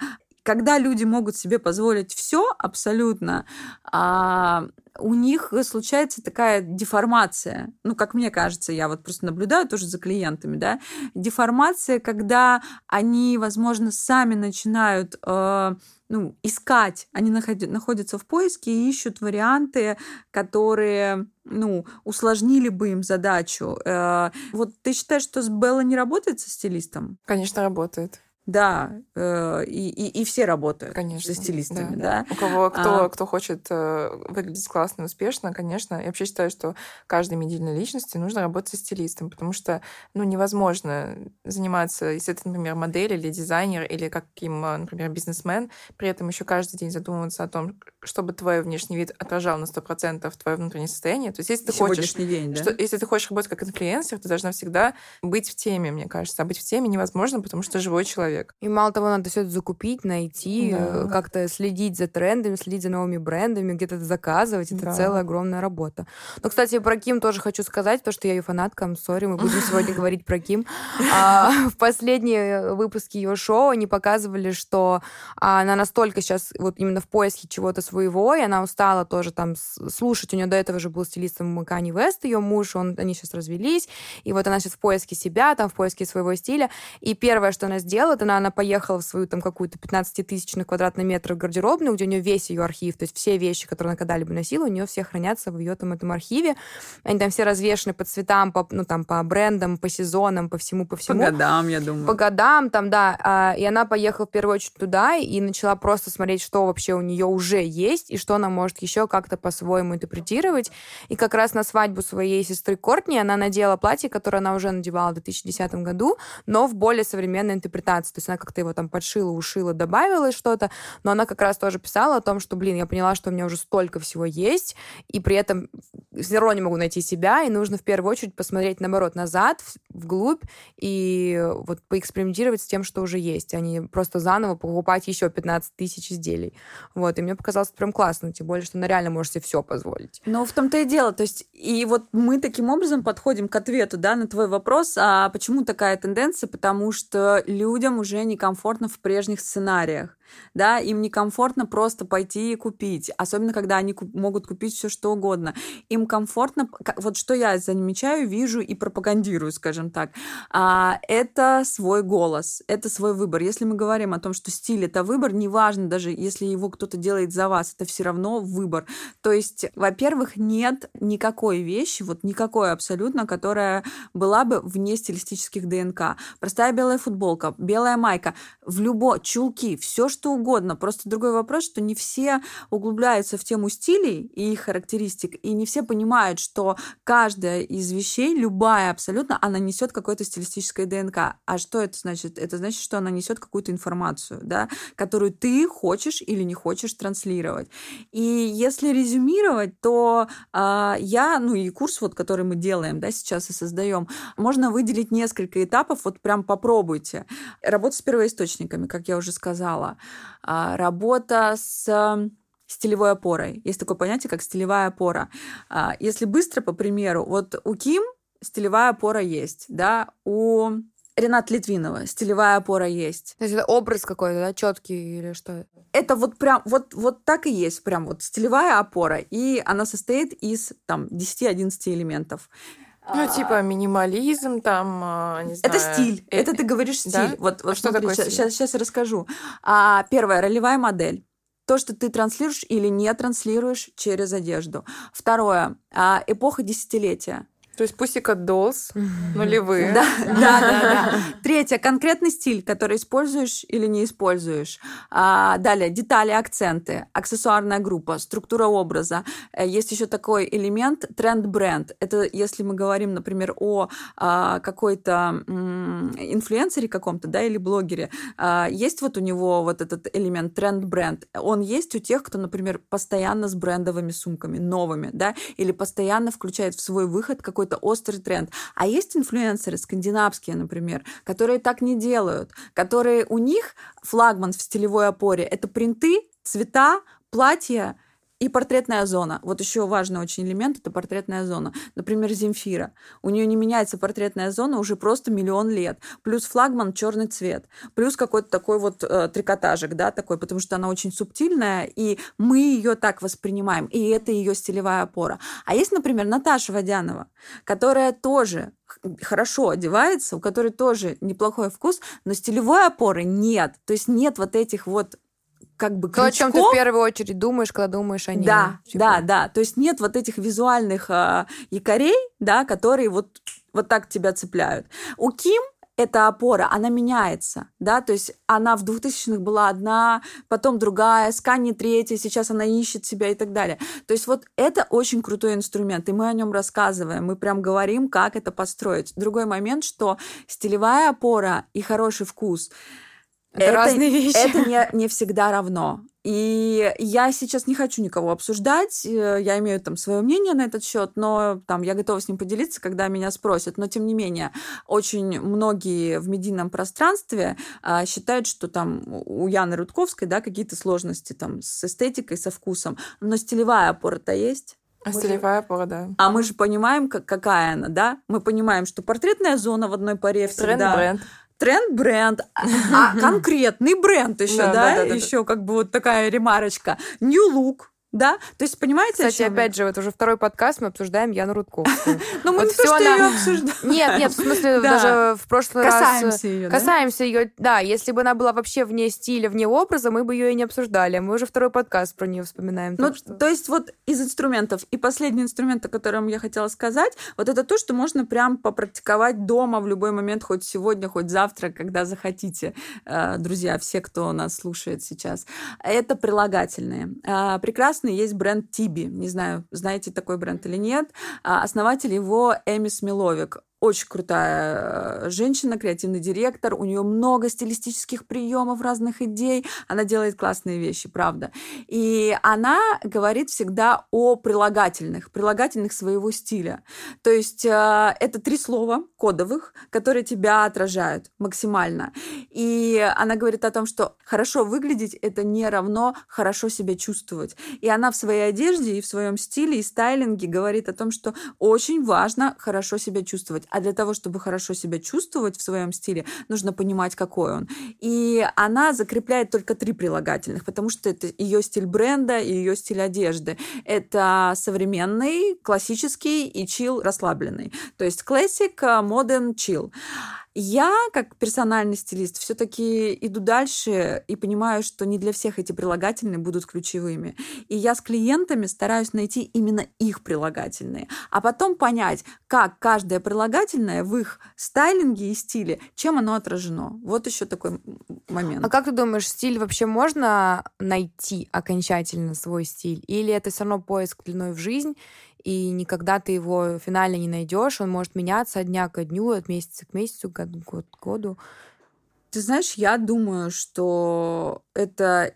когда люди могут себе позволить все абсолютно, а, у них случается такая деформация. Ну, как мне кажется, я вот просто наблюдаю тоже за клиентами, да, деформация, когда они, возможно, сами начинают э, ну, искать, они находятся в поиске и ищут варианты, которые ну, усложнили бы им задачу. Э, вот ты считаешь, что с Белла не работает со стилистом? Конечно, работает. Да, э, и, и, и все работают конечно, со стилистами, да. да. У кого кто, а... кто хочет э, выглядеть классно и успешно, конечно. Я вообще считаю, что каждой медийной личности нужно работать со стилистом, потому что ну, невозможно заниматься, если ты, например, модель или дизайнер, или каким, э, например, бизнесмен, при этом еще каждый день задумываться о том, чтобы твой внешний вид отражал на 100% твое внутреннее состояние. То есть если ты хочешь... День, да? что, если ты хочешь работать как инфлюенсер, ты должна всегда быть в теме, мне кажется. А быть в теме невозможно, потому что живой человек человек. И мало того, надо все это закупить, найти, да. как-то следить за трендами, следить за новыми брендами, где-то это заказывать. Это да. целая огромная работа. Но, кстати, про Ким тоже хочу сказать, то, что я ее фанатка, сори, мы будем сегодня говорить про Ким. А, в последние выпуске ее шоу они показывали, что она настолько сейчас вот именно в поиске чего-то своего, и она устала тоже там слушать. У нее до этого же был стилистом Кани Вест, ее муж, он, они сейчас развелись, и вот она сейчас в поиске себя, там в поиске своего стиля. И первое, что она сделала, это она поехала в свою там какую-то 15-тысячных квадратных метров гардеробную, где у нее весь ее архив, то есть все вещи, которые она когда-либо носила, у нее все хранятся в ее там этом архиве. Они там все развешены по цветам, по, ну там по брендам, по сезонам, по всему, по всему. По годам, я думаю. По годам, там, да. А, и она поехала в первую очередь туда и начала просто смотреть, что вообще у нее уже есть и что она может еще как-то по-своему интерпретировать. И как раз на свадьбу своей сестры Кортни она надела платье, которое она уже надевала в 2010 году, но в более современной интерпретации. То есть она как-то его там подшила, ушила, добавила что-то, но она как раз тоже писала о том, что, блин, я поняла, что у меня уже столько всего есть, и при этом все равно не могу найти себя, и нужно в первую очередь посмотреть, наоборот, назад, вглубь, и вот поэкспериментировать с тем, что уже есть, а не просто заново покупать еще 15 тысяч изделий. Вот, и мне показалось прям классно, тем более, что она реально может себе все позволить. Ну, в том-то и дело, то есть, и вот мы таким образом подходим к ответу, да, на твой вопрос, а почему такая тенденция? Потому что людям уже некомфортно в прежних сценариях да, им некомфортно просто пойти и купить, особенно когда они куп- могут купить все что угодно. Им комфортно, вот что я замечаю, вижу и пропагандирую, скажем так, а, это свой голос, это свой выбор. Если мы говорим о том, что стиль это выбор, неважно даже, если его кто-то делает за вас, это все равно выбор. То есть, во-первых, нет никакой вещи, вот никакой абсолютно, которая была бы вне стилистических ДНК. Простая белая футболка, белая майка, в любо чулки, все, что что угодно. Просто другой вопрос, что не все углубляются в тему стилей и их характеристик, и не все понимают, что каждая из вещей, любая абсолютно, она несет какое-то стилистическое ДНК. А что это значит? Это значит, что она несет какую-то информацию, да, которую ты хочешь или не хочешь транслировать. И если резюмировать, то э, я, ну и курс, вот, который мы делаем, да, сейчас и создаем, можно выделить несколько этапов, вот прям попробуйте. Работа с первоисточниками, как я уже сказала. А, работа с стилевой опорой. Есть такое понятие, как стилевая опора. А, если быстро, по примеру, вот у Ким стилевая опора есть, да, у Ренат Литвинова стилевая опора есть. То есть это образ какой-то, да, четкий или что? Это вот прям, вот, вот так и есть, прям вот стилевая опора, и она состоит из, там, 10-11 элементов. Ну, типа минимализм, там, а, не знаю. Это стиль. Э, это ты говоришь стиль. Да? Вот, вот а что смотри, такое сейчас, сейчас, сейчас расскажу. А, первое, ролевая модель. То, что ты транслируешь или не транслируешь через одежду. Второе, а, эпоха десятилетия. То есть Pussycat Dolls нулевые. Да, да, да, да. Третье, конкретный стиль, который используешь или не используешь. А, далее, детали, акценты, аксессуарная группа, структура образа. Э, есть еще такой элемент тренд-бренд. Это если мы говорим, например, о а, какой-то м- инфлюенсере каком-то, да, или блогере. А, есть вот у него вот этот элемент тренд-бренд. Он есть у тех, кто, например, постоянно с брендовыми сумками, новыми, да, или постоянно включает в свой выход какой-то какой-то острый тренд. А есть инфлюенсеры, скандинавские, например, которые так не делают, которые у них флагман в стилевой опоре — это принты, цвета, платья и портретная зона. Вот еще важный очень элемент это портретная зона. Например, Земфира. У нее не меняется портретная зона уже просто миллион лет. Плюс флагман черный цвет. Плюс какой-то такой вот э, трикотажик, да, такой, потому что она очень субтильная, и мы ее так воспринимаем. И это ее стилевая опора. А есть, например, Наташа Водянова, которая тоже хорошо одевается, у которой тоже неплохой вкус, но стилевой опоры нет. То есть нет вот этих вот как бы То, о чем ты в первую очередь думаешь, когда думаешь о ней. Да, типа. да, да. То есть нет вот этих визуальных э, якорей, да, которые вот, вот так тебя цепляют. У Ким эта опора, она меняется, да, то есть она в 2000-х была одна, потом другая, Скани третья, сейчас она ищет себя и так далее. То есть вот это очень крутой инструмент, и мы о нем рассказываем, мы прям говорим, как это построить. Другой момент, что стилевая опора и хороший вкус это, это разные вещи. Это не, не всегда равно. И я сейчас не хочу никого обсуждать, э, я имею там свое мнение на этот счет, но там я готова с ним поделиться, когда меня спросят. Но тем не менее, очень многие в медийном пространстве а, считают, что там у Яны Рудковской, да, какие-то сложности там с эстетикой, со вкусом, но стилевая опора-то есть. А стилевая опора, да. А мы же понимаем, как, какая она, да? Мы понимаем, что портретная зона в одной паре всегда. Тренд-бренд тренд-бренд, а конкретный бренд еще, да, еще как бы вот такая ремарочка. New look, да? То есть, понимаете, Кстати, опять же, вот уже второй подкаст мы обсуждаем Яну Рудковскую. Ну, мы не то, что ее обсуждаем. Нет, нет, в смысле, даже в прошлый раз... Касаемся ее, Касаемся ее, да. Если бы она была вообще вне стиля, вне образа, мы бы ее и не обсуждали. Мы уже второй подкаст про нее вспоминаем. Ну, то есть вот из инструментов. И последний инструмент, о котором я хотела сказать, вот это то, что можно прям попрактиковать дома в любой момент, хоть сегодня, хоть завтра, когда захотите, э, друзья, все, кто нас слушает сейчас. Это прилагательные. А, прекрасно прекрасный есть бренд Тиби. Не знаю, знаете такой бренд или нет. А, основатель его Эми Смиловик очень крутая э, женщина, креативный директор, у нее много стилистических приемов, разных идей, она делает классные вещи, правда. И она говорит всегда о прилагательных, прилагательных своего стиля. То есть э, это три слова кодовых, которые тебя отражают максимально. И она говорит о том, что хорошо выглядеть это не равно хорошо себя чувствовать. И она в своей одежде и в своем стиле и стайлинге говорит о том, что очень важно хорошо себя чувствовать. А для того, чтобы хорошо себя чувствовать в своем стиле, нужно понимать, какой он. И она закрепляет только три прилагательных, потому что это ее стиль бренда и ее стиль одежды. Это современный, классический и чил расслабленный. То есть classic, modern, chill. Я, как персональный стилист, все-таки иду дальше и понимаю, что не для всех эти прилагательные будут ключевыми. И я с клиентами стараюсь найти именно их прилагательные, а потом понять, как каждое прилагательное в их стайлинге и стиле, чем оно отражено. Вот еще такой момент. А как ты думаешь, стиль вообще можно найти окончательно свой стиль? Или это все равно поиск длиной в жизнь, и никогда ты его финально не найдешь. Он может меняться от дня к дню, от месяца к месяцу, год к году. Ты знаешь, я думаю, что это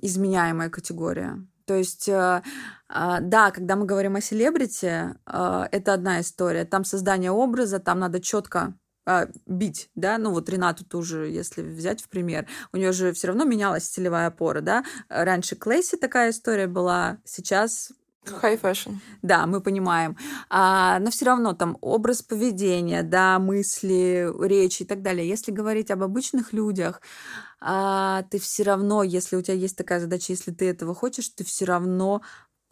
изменяемая категория. То есть, э, а, да, когда мы говорим о селебрити, э, это одна история. Там создание образа, там надо четко а, бить, да, ну вот Ренату тоже, если взять в пример, у нее же все равно менялась стилевая опора, да, раньше Клейси такая история была, сейчас High fashion. Да, мы понимаем. А, но все равно там образ поведения, да, мысли, речи и так далее. Если говорить об обычных людях, а, ты все равно, если у тебя есть такая задача, если ты этого хочешь, ты все равно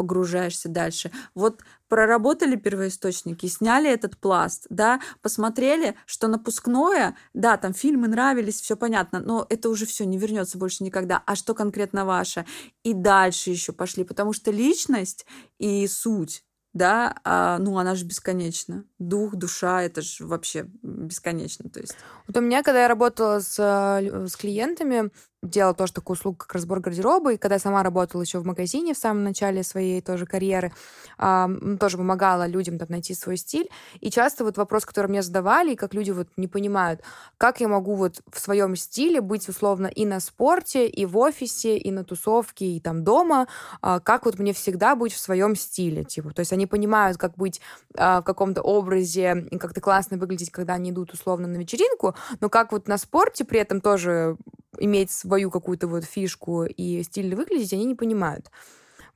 погружаешься дальше. Вот проработали первоисточники, сняли этот пласт, да, посмотрели, что напускное, да, там фильмы нравились, все понятно, но это уже все не вернется больше никогда. А что конкретно ваше? И дальше еще пошли, потому что личность и суть да, а, ну она же бесконечна. Дух, душа, это же вообще бесконечно. То есть. Вот у меня, когда я работала с, э, с клиентами, делала тоже такую услугу, как разбор гардероба, и когда я сама работала еще в магазине в самом начале своей тоже карьеры, э, тоже помогала людям там найти свой стиль, и часто вот вопрос, который мне задавали, и как люди вот не понимают, как я могу вот в своем стиле быть условно и на спорте, и в офисе, и на тусовке, и там дома, э, как вот мне всегда быть в своем стиле, типа, то есть они понимают, как быть э, в каком-то образе, и как-то классно выглядеть, когда они идут условно на вечеринку, но как вот на спорте при этом тоже иметь свою какую-то вот фишку и стиль выглядеть, они не понимают.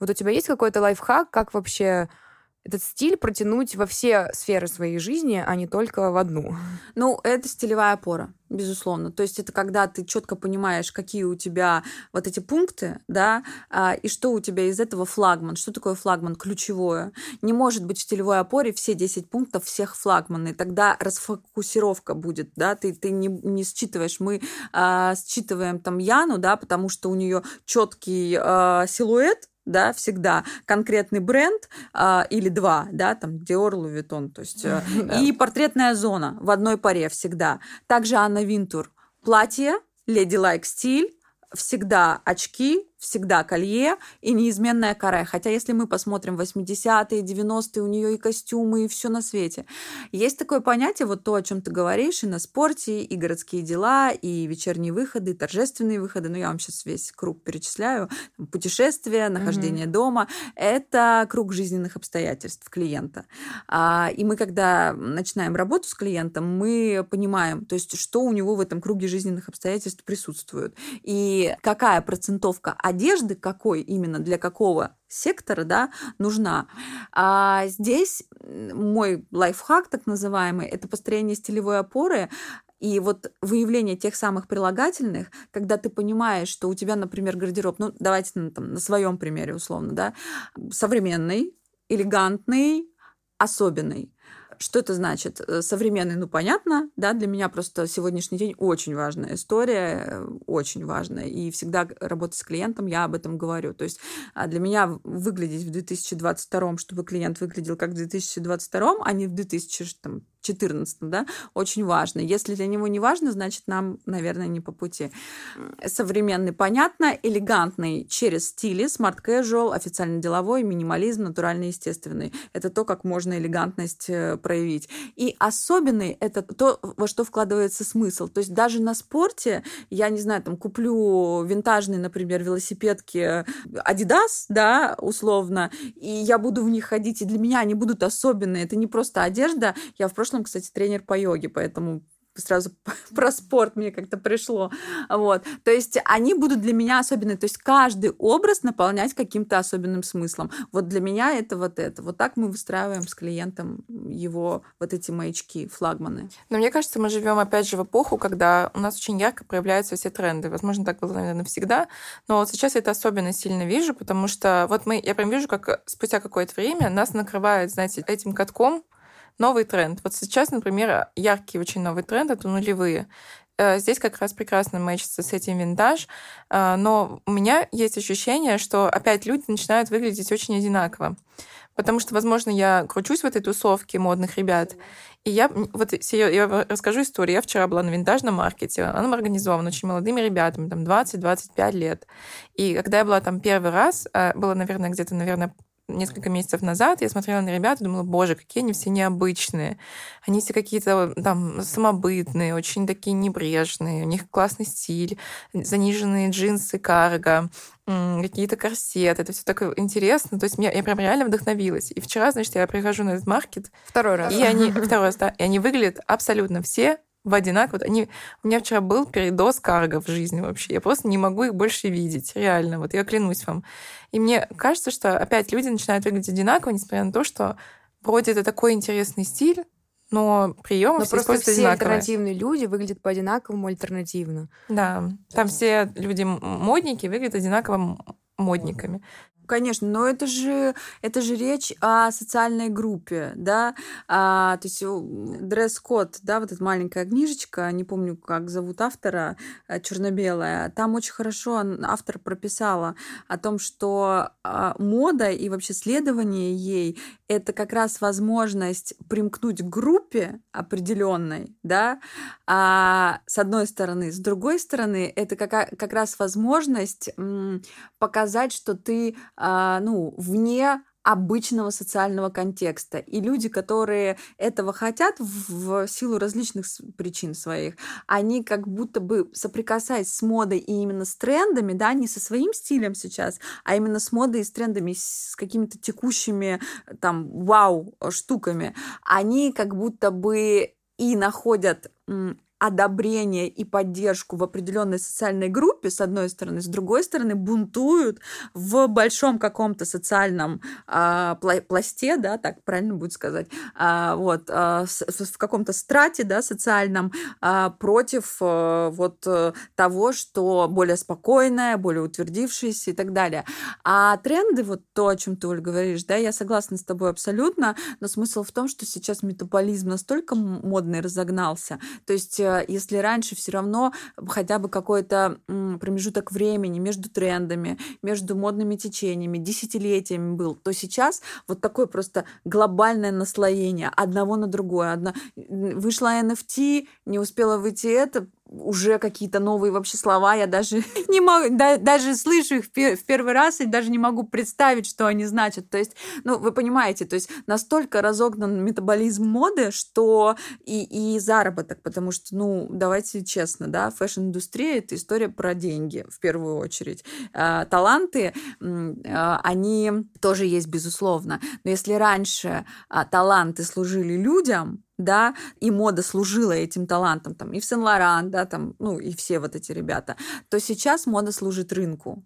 Вот у тебя есть какой-то лайфхак, как вообще этот стиль протянуть во все сферы своей жизни, а не только в одну. Ну, это стилевая опора, безусловно. То есть это когда ты четко понимаешь, какие у тебя вот эти пункты, да, а, и что у тебя из этого флагман. Что такое флагман? Ключевое. Не может быть в стилевой опоре все 10 пунктов всех флагманы. Тогда расфокусировка будет, да, ты, ты не, не считываешь. Мы а, считываем там Яну, да, потому что у нее четкий а, силуэт, да, всегда конкретный бренд а, или два, да, там Dior, Louis Vuitton, то есть э, и портретная зона в одной паре всегда. Также Анна Винтур платье, леди лайк стиль, всегда очки, всегда колье и неизменная каре. Хотя если мы посмотрим 80-е, 90-е, у нее и костюмы, и все на свете. Есть такое понятие, вот то, о чем ты говоришь, и на спорте, и городские дела, и вечерние выходы, и торжественные выходы. Ну, я вам сейчас весь круг перечисляю. Путешествия, нахождение mm-hmm. дома. Это круг жизненных обстоятельств клиента. А, и мы, когда начинаем работу с клиентом, мы понимаем, то есть, что у него в этом круге жизненных обстоятельств присутствует. И какая процентовка одежды какой именно для какого сектора, да, нужна. А здесь мой лайфхак, так называемый, это построение стилевой опоры и вот выявление тех самых прилагательных, когда ты понимаешь, что у тебя, например, гардероб, ну, давайте ну, там, на своем примере условно, да, современный, элегантный, особенный. Что это значит? Э, современный, ну, понятно, да, для меня просто сегодняшний день очень важная история, э, очень важная, и всегда работать с клиентом я об этом говорю. То есть а, для меня выглядеть в 2022, чтобы клиент выглядел как в 2022, а не в 2000, 14, да, очень важно. Если для него не важно, значит, нам, наверное, не по пути. Современный, понятно, элегантный через стили, смарт casual, официально деловой, минимализм, натуральный, естественный. Это то, как можно элегантность э, проявить. И особенный — это то, во что вкладывается смысл. То есть даже на спорте, я не знаю, там, куплю винтажные, например, велосипедки Adidas, да, условно, и я буду в них ходить, и для меня они будут особенные. Это не просто одежда. Я в прошлом прошлом, кстати, тренер по йоге, поэтому сразу про спорт мне как-то пришло. Вот. То есть они будут для меня особенные. То есть каждый образ наполнять каким-то особенным смыслом. Вот для меня это вот это. Вот так мы выстраиваем с клиентом его вот эти маячки, флагманы. Но мне кажется, мы живем опять же в эпоху, когда у нас очень ярко проявляются все тренды. Возможно, так было, наверное, всегда. Но вот сейчас я это особенно сильно вижу, потому что вот мы, я прям вижу, как спустя какое-то время нас накрывает, знаете, этим катком новый тренд. Вот сейчас, например, яркий очень новый тренд — это нулевые. Э, здесь как раз прекрасно мэчится с этим винтаж, э, но у меня есть ощущение, что опять люди начинают выглядеть очень одинаково. Потому что, возможно, я кручусь в этой тусовке модных ребят, и я, вот я расскажу историю. Я вчера была на винтажном маркете, он организован очень молодыми ребятами, там 20-25 лет. И когда я была там первый раз, э, было, наверное, где-то, наверное, несколько месяцев назад я смотрела на ребят и думала, боже, какие они все необычные. Они все какие-то там самобытные, очень такие небрежные, у них классный стиль, заниженные джинсы, карго, какие-то корсеты, это все так интересно. То есть я, я прям реально вдохновилась. И вчера, значит, я прихожу на этот маркет. Второй раз. И они, второй раз, да, и они выглядят абсолютно все в одинаково. Они... У меня вчера был передоз карго в жизни вообще. Я просто не могу их больше видеть. Реально. Вот я клянусь вам. И мне кажется, что опять люди начинают выглядеть одинаково, несмотря на то, что вроде это такой интересный стиль, но приемы все просто все одинаковые. альтернативные люди выглядят по-одинаковому альтернативно. Да, там все люди модники выглядят одинаково модниками. Конечно, но это же, это же речь о социальной группе, да, а, то есть дресс-код, да, вот эта маленькая книжечка, не помню, как зовут автора, э, черно-белая, там очень хорошо автор прописала о том, что а, мода и вообще следование ей — это как раз возможность примкнуть к группе определенной, да, а, с одной стороны. С другой стороны, это как, как раз возможность показать, что ты а, ну, вне обычного социального контекста. И люди, которые этого хотят в силу различных причин своих, они как будто бы соприкасаясь с модой и именно с трендами, да, не со своим стилем сейчас, а именно с модой и с трендами, с какими-то текущими там вау штуками, они как будто бы и находят одобрение и поддержку в определенной социальной группе, с одной стороны, с другой стороны, бунтуют в большом каком-то социальном а, пласте, да, так правильно будет сказать, а, вот, а, в, в каком-то страте, да, социальном, а, против а, вот того, что более спокойное, более утвердившееся и так далее. А тренды, вот то, о чем ты, Оль, говоришь, да, я согласна с тобой абсолютно, но смысл в том, что сейчас метаболизм настолько модный разогнался, то есть Э, если раньше все равно хотя бы какой-то промежуток времени между трендами, между модными течениями, десятилетиями был, то сейчас вот такое просто глобальное наслоение одного на другое. Одна... Вышла NFT, не успела выйти это, уже какие-то новые вообще слова, я даже не могу, да, даже слышу их в первый раз и даже не могу представить, что они значат. То есть, ну, вы понимаете, то есть настолько разогнан метаболизм моды, что и, и заработок, потому что, ну, давайте честно, да, фэшн-индустрия — это история про деньги в первую очередь. А, таланты, а, они тоже есть, безусловно, но если раньше а, таланты служили людям, да, и мода служила этим талантом, там, и в Сен-Лоран, да, там, ну, и все вот эти ребята, то сейчас мода служит рынку.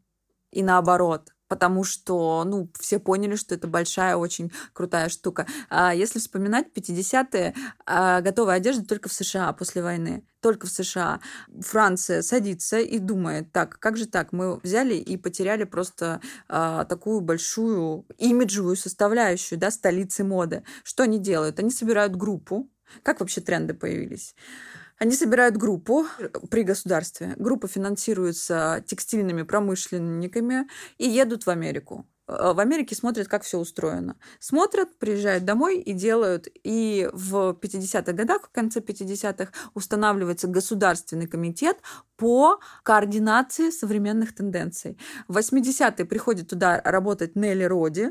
И наоборот потому что, ну, все поняли, что это большая, очень крутая штука. А если вспоминать 50-е, а, готовая одежда только в США после войны, только в США. Франция садится и думает, так, как же так, мы взяли и потеряли просто а, такую большую имиджевую составляющую, да, столицы моды. Что они делают? Они собирают группу, как вообще тренды появились? Они собирают группу при государстве. Группа финансируется текстильными промышленниками и едут в Америку э, в Америке смотрят, как все устроено. Смотрят, приезжают домой и делают. И в 50-х годах, в конце 50-х, устанавливается государственный комитет по координации современных тенденций. В 80-е приходит туда работать Нелли Роди,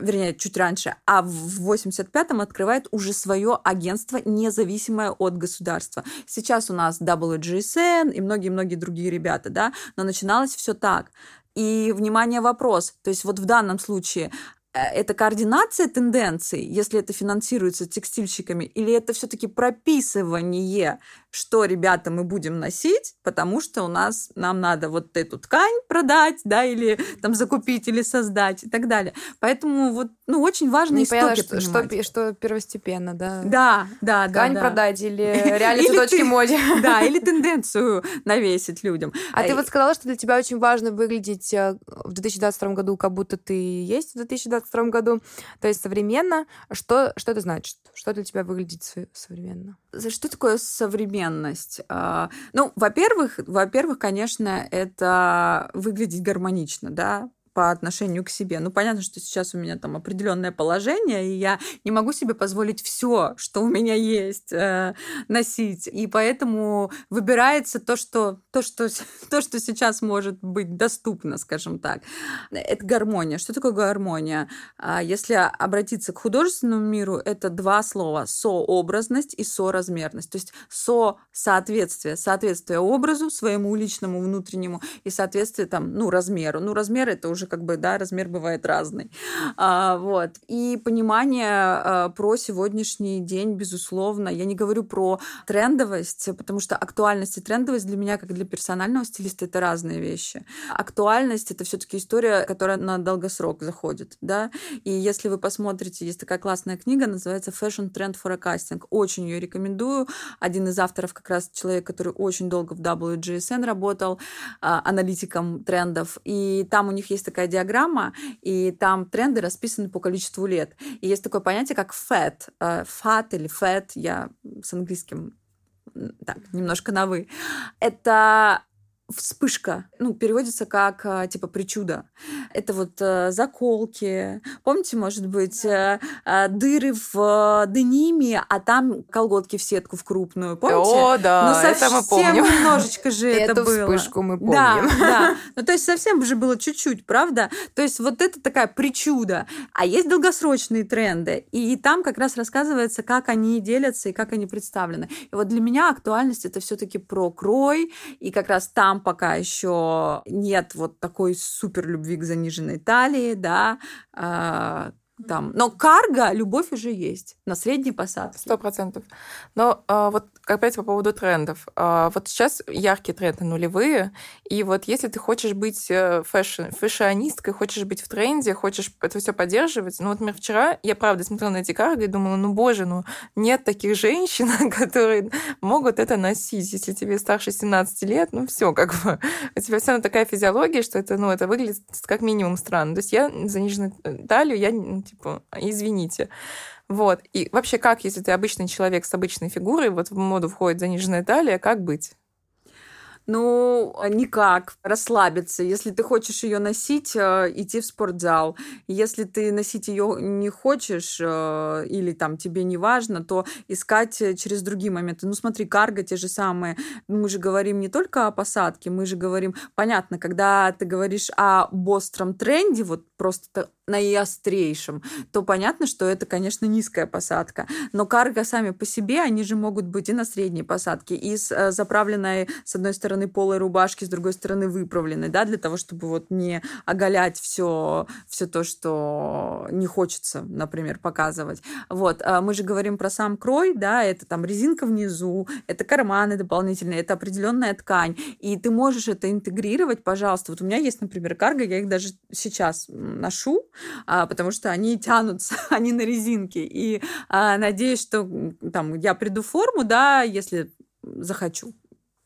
вернее, чуть раньше, а в 85-м открывает уже свое агентство, независимое от государства. Сейчас у нас WGSN и многие-многие другие ребята, да, но начиналось все так. И, внимание, вопрос. То есть вот в данном случае это координация тенденций, если это финансируется текстильщиками, или это все-таки прописывание что, ребята, мы будем носить, потому что у нас нам надо вот эту ткань продать, да, или там закупить, или создать и так далее. Поэтому вот, ну, очень важно Не поняла, что, что, что первостепенно, да? Да, да, да. Ткань да. продать или реально цветочки моде. Да, или тенденцию навесить людям. А ты вот сказала, что для тебя очень важно выглядеть э, в 2022 году, как будто ты есть в 2022 году, то есть современно. Что, что это значит? Что для тебя выглядит современно? Что такое современно? современность? А, ну, во-первых, во-первых, конечно, это выглядеть гармонично, да, по отношению к себе. Ну, понятно, что сейчас у меня там определенное положение, и я не могу себе позволить все, что у меня есть, э, носить. И поэтому выбирается то, что, то, что, то, что сейчас может быть доступно, скажем так. Это гармония. Что такое гармония? А если обратиться к художественному миру, это два слова. Сообразность и соразмерность. То есть со-соответствие. Соответствие образу, своему личному внутреннему, и соответствие там, ну, размеру. Ну, размер — это уже как бы, да, размер бывает разный. А, вот. И понимание а, про сегодняшний день, безусловно. Я не говорю про трендовость, потому что актуальность и трендовость для меня, как для персонального стилиста, это разные вещи. Актуальность — это все таки история, которая на долгосрок заходит, да. И если вы посмотрите, есть такая классная книга, называется Fashion Trend Forecasting. Очень ее рекомендую. Один из авторов как раз человек, который очень долго в WGSN работал, а, аналитиком трендов. И там у них есть такая диаграмма, и там тренды расписаны по количеству лет. И есть такое понятие, как FAT. FAT э, или FAT, я с английским так, немножко на «вы». Это вспышка, ну, переводится как э, типа причуда. Это вот э, заколки. Помните, может быть, э, э, дыры в э, дениме, а там колготки в сетку в крупную. Помните? О, да, ну, это мы помним. немножечко же это Эту было. вспышку мы помним. Да, да. Ну, то есть совсем же было чуть-чуть, правда? То есть вот это такая причуда. А есть долгосрочные тренды, и там как раз рассказывается, как они делятся и как они представлены. И вот для меня актуальность это все-таки про крой, и как раз там пока еще нет вот такой супер любви к заниженной талии, да, а, Там. Но карго, любовь уже есть на средней посадке. Сто процентов. Но а, вот опять по поводу трендов. А, вот сейчас яркие тренды нулевые, и вот если ты хочешь быть э, fashion, фэшионисткой, хочешь быть в тренде, хочешь это все поддерживать, ну вот, например, вчера я правда смотрела на эти карго и думала, ну боже, ну нет таких женщин, которые могут это носить. Если тебе старше 17 лет, ну все, как бы у тебя вся такая физиология, что это, ну, это выглядит как минимум странно. То есть я заниженную талию, я, типа, извините. Вот. И вообще, как, если ты обычный человек с обычной фигурой, вот в моду входит заниженная талия, как быть? Ну, никак. Расслабиться. Если ты хочешь ее носить, э, идти в спортзал. Если ты носить ее не хочешь э, или там тебе не важно, то искать э, через другие моменты. Ну, смотри, карго те же самые. Мы же говорим не только о посадке, мы же говорим... Понятно, когда ты говоришь о остром тренде, вот просто наиострейшем, то понятно, что это, конечно, низкая посадка. Но карго сами по себе, они же могут быть и на средней посадке, и с э, заправленной, с одной стороны, полой рубашки, с другой стороны, выправленной, да, для того, чтобы вот не оголять все, все то, что не хочется, например, показывать. Вот, а мы же говорим про сам крой, да, это там резинка внизу, это карманы дополнительные, это определенная ткань, и ты можешь это интегрировать, пожалуйста. Вот у меня есть, например, карго, я их даже сейчас ношу, потому что они тянутся, они на резинке. И а, надеюсь, что там я приду в форму, да, если захочу.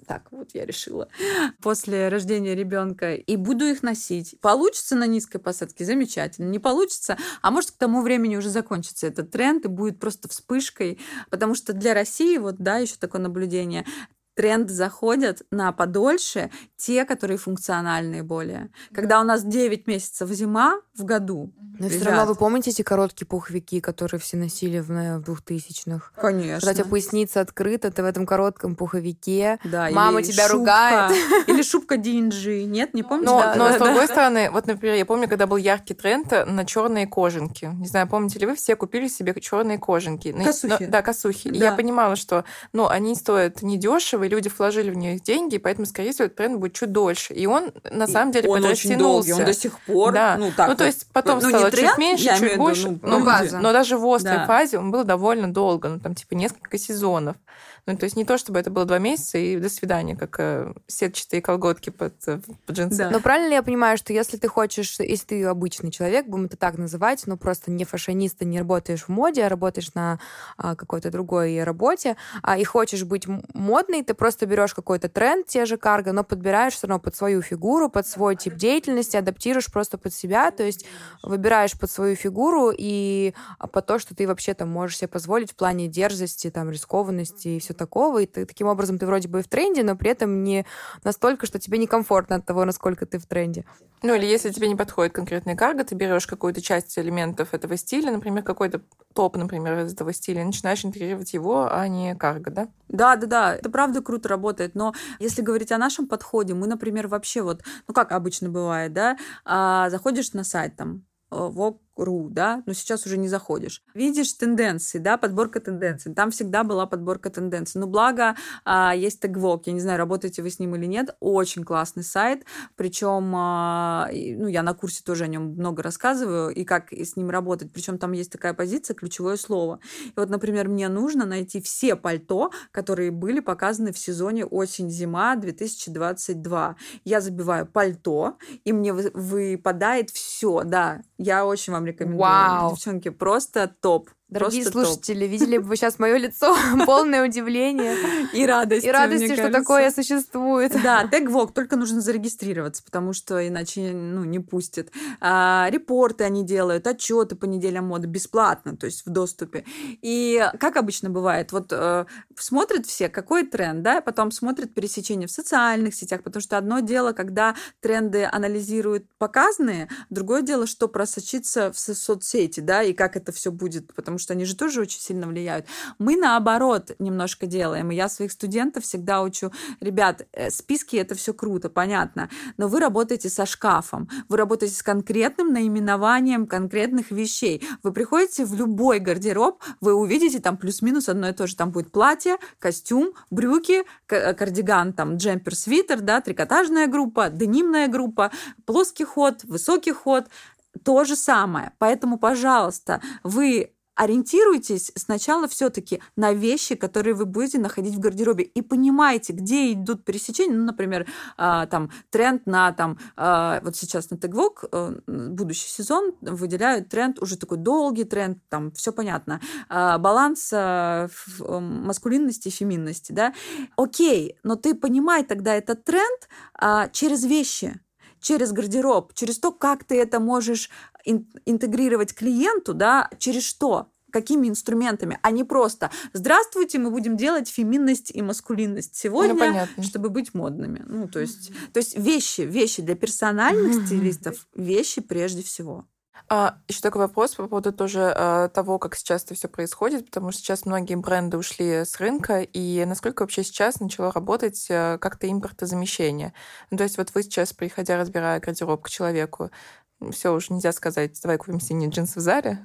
Так, вот я решила. После рождения ребенка. И буду их носить. Получится на низкой посадке, замечательно. Не получится, а может к тому времени уже закончится этот тренд и будет просто вспышкой. Потому что для России, вот, да, еще такое наблюдение, тренд заходят на подольше те, которые функциональные более. Когда у нас 9 месяцев зима в году. Но все равно вы помните эти короткие пуховики, которые все носили в, в 2000-х? Конечно. Когда у тебя поясница открыта, ты в этом коротком пуховике, да, мама тебя шубка, ругает. Или шубка DNG. Нет, не помните? Но, да, но да, с да. другой стороны, вот, например, я помню, когда был яркий тренд на черные кожанки. Не знаю, помните ли вы, все купили себе черные кожанки. Косухи. но- да, косухи. Да. я понимала, что ну, они стоят недешево, и люди вложили в них деньги, и поэтому, скорее всего, этот тренд будет чуть дольше. И он, на самом деле, он очень долгий, он до сих пор. Да. Ну, так ну, то есть потом Ну, стало тренд, чуть меньше, чуть имею виду, больше. ну, Ну, ну, база. но даже в острой Да. фазе он был довольно долго, ну, там, типа, несколько сезонов. Ну, то есть не то, чтобы это было два месяца и до свидания, как э, сетчатые колготки под, э, под джинсы. Да. Но правильно ли я понимаю, что если ты хочешь, если ты обычный человек, будем это так называть, но просто не фашинист, и не работаешь в моде, а работаешь на а, какой-то другой работе, а, и хочешь быть модной, ты просто берешь какой-то тренд, те же карго, но подбираешь все равно под свою фигуру, под свой тип деятельности, адаптируешь просто под себя, то есть выбираешь под свою фигуру и а, под то, что ты вообще там можешь себе позволить в плане дерзости, там, рискованности и все такого, и ты, таким образом ты вроде бы и в тренде, но при этом не настолько, что тебе некомфортно от того, насколько ты в тренде. Ну, или если тебе не подходит конкретный карго, ты берешь какую-то часть элементов этого стиля, например, какой-то топ, например, из этого стиля, и начинаешь интегрировать его, а не карго, да? Да, да, да, это правда круто работает, но если говорить о нашем подходе, мы, например, вообще вот, ну как обычно бывает, да, а, заходишь на сайт там, Vogue.ru, да, но сейчас уже не заходишь. Видишь тенденции, да, подборка тенденций. Там всегда была подборка тенденций. Но благо а, есть тег Vogue. Я не знаю, работаете вы с ним или нет. Очень классный сайт. Причем, а, ну, я на курсе тоже о нем много рассказываю, и как с ним работать. Причем там есть такая позиция, ключевое слово. И вот, например, мне нужно найти все пальто, которые были показаны в сезоне осень-зима 2022. Я забиваю пальто, и мне вы- выпадает все. Да, я очень вам рекомендую. Вау. Девчонки, просто топ. Дорогие просто топ. слушатели, видели бы вы сейчас мое лицо, полное удивление И радость. и радости, что такое существует. Да, тег Vogue, только нужно зарегистрироваться, потому что иначе ну, не пустят. А, репорты они делают, отчеты по неделям моды бесплатно, то есть в доступе. И как обычно бывает, вот э, смотрят все, какой тренд, да, потом смотрят пересечения в социальных сетях, потому что одно дело, когда тренды анализируют показанные, другое дело, что просочится в со- соцсети, да, и как это все будет, потому что они же тоже очень сильно влияют. Мы наоборот немножко делаем. Я своих студентов всегда учу, ребят, э, списки это все круто, понятно, но вы работаете со шкафом, вы работаете с конкретным наименованием конкретных вещей. Вы приходите в любой гардероб, вы увидите там плюс-минус одно и то же. Там будет платье, костюм, брюки, э, кардиган, там джемпер, свитер, да, трикотажная группа, денимная группа, плоский ход, высокий ход, то же самое. Поэтому, пожалуйста, вы ориентируйтесь сначала все-таки на вещи, которые вы будете находить в гардеробе, и понимайте, где идут пересечения. Ну, например, а, там тренд на там а, вот сейчас на Тегвок э, будущий сезон выделяют тренд уже такой долгий тренд, там все понятно, а, баланс э, маскулинности и феминности, да. Окей, но ты понимай тогда этот тренд через вещи через гардероб, через то, как ты это можешь интегрировать клиенту, да, через что? какими инструментами, а не просто «Здравствуйте, мы будем делать феминность и маскулинность сегодня, ну, чтобы быть модными». Ну, то есть, то есть вещи, вещи для персональных стилистов, вещи прежде всего. А, еще такой вопрос по поводу тоже а, того, как сейчас это все происходит, потому что сейчас многие бренды ушли с рынка, и насколько вообще сейчас начало работать а, как-то импортозамещение. Ну, то есть вот вы сейчас, приходя, разбирая гардероб к человеку, все уже нельзя сказать, давай купим синие джинсы в Заре,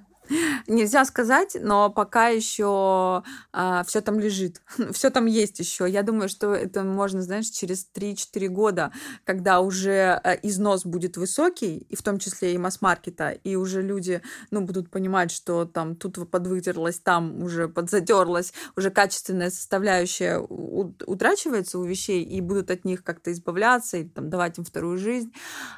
Нельзя сказать, но пока еще а, все там лежит, все там есть еще. Я думаю, что это можно, знаешь, через 3-4 года, когда уже э, износ будет высокий, и в том числе и масс-маркета, и уже люди, ну, будут понимать, что там тут подвытерлось, там уже подзатерлось, уже качественная составляющая утрачивается у вещей, и будут от них как-то избавляться, и там давать им вторую жизнь.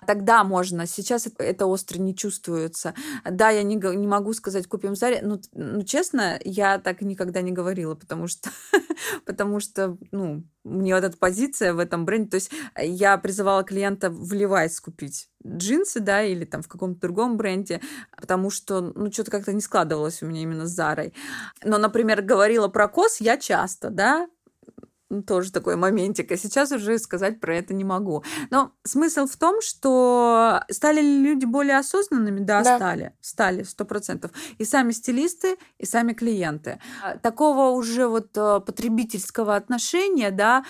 Тогда можно. Сейчас это остро не чувствуется. Да, я не, не могу сказать, купим Заре. Ну, ну, честно, я так никогда не говорила, потому что, потому что, ну, мне вот эта позиция в этом бренде, то есть я призывала клиента в Levi's купить джинсы, да, или там в каком-то другом бренде, потому что, ну, что-то как-то не складывалось у меня именно с Зарой. Но, например, говорила про кос я часто, да, тоже такой моментик. А сейчас уже сказать про это не могу. Но смысл в том, что стали ли люди более осознанными? Да, да. стали. Стали, сто процентов. И сами стилисты, и сами клиенты. А, такого уже вот э, потребительского отношения, да,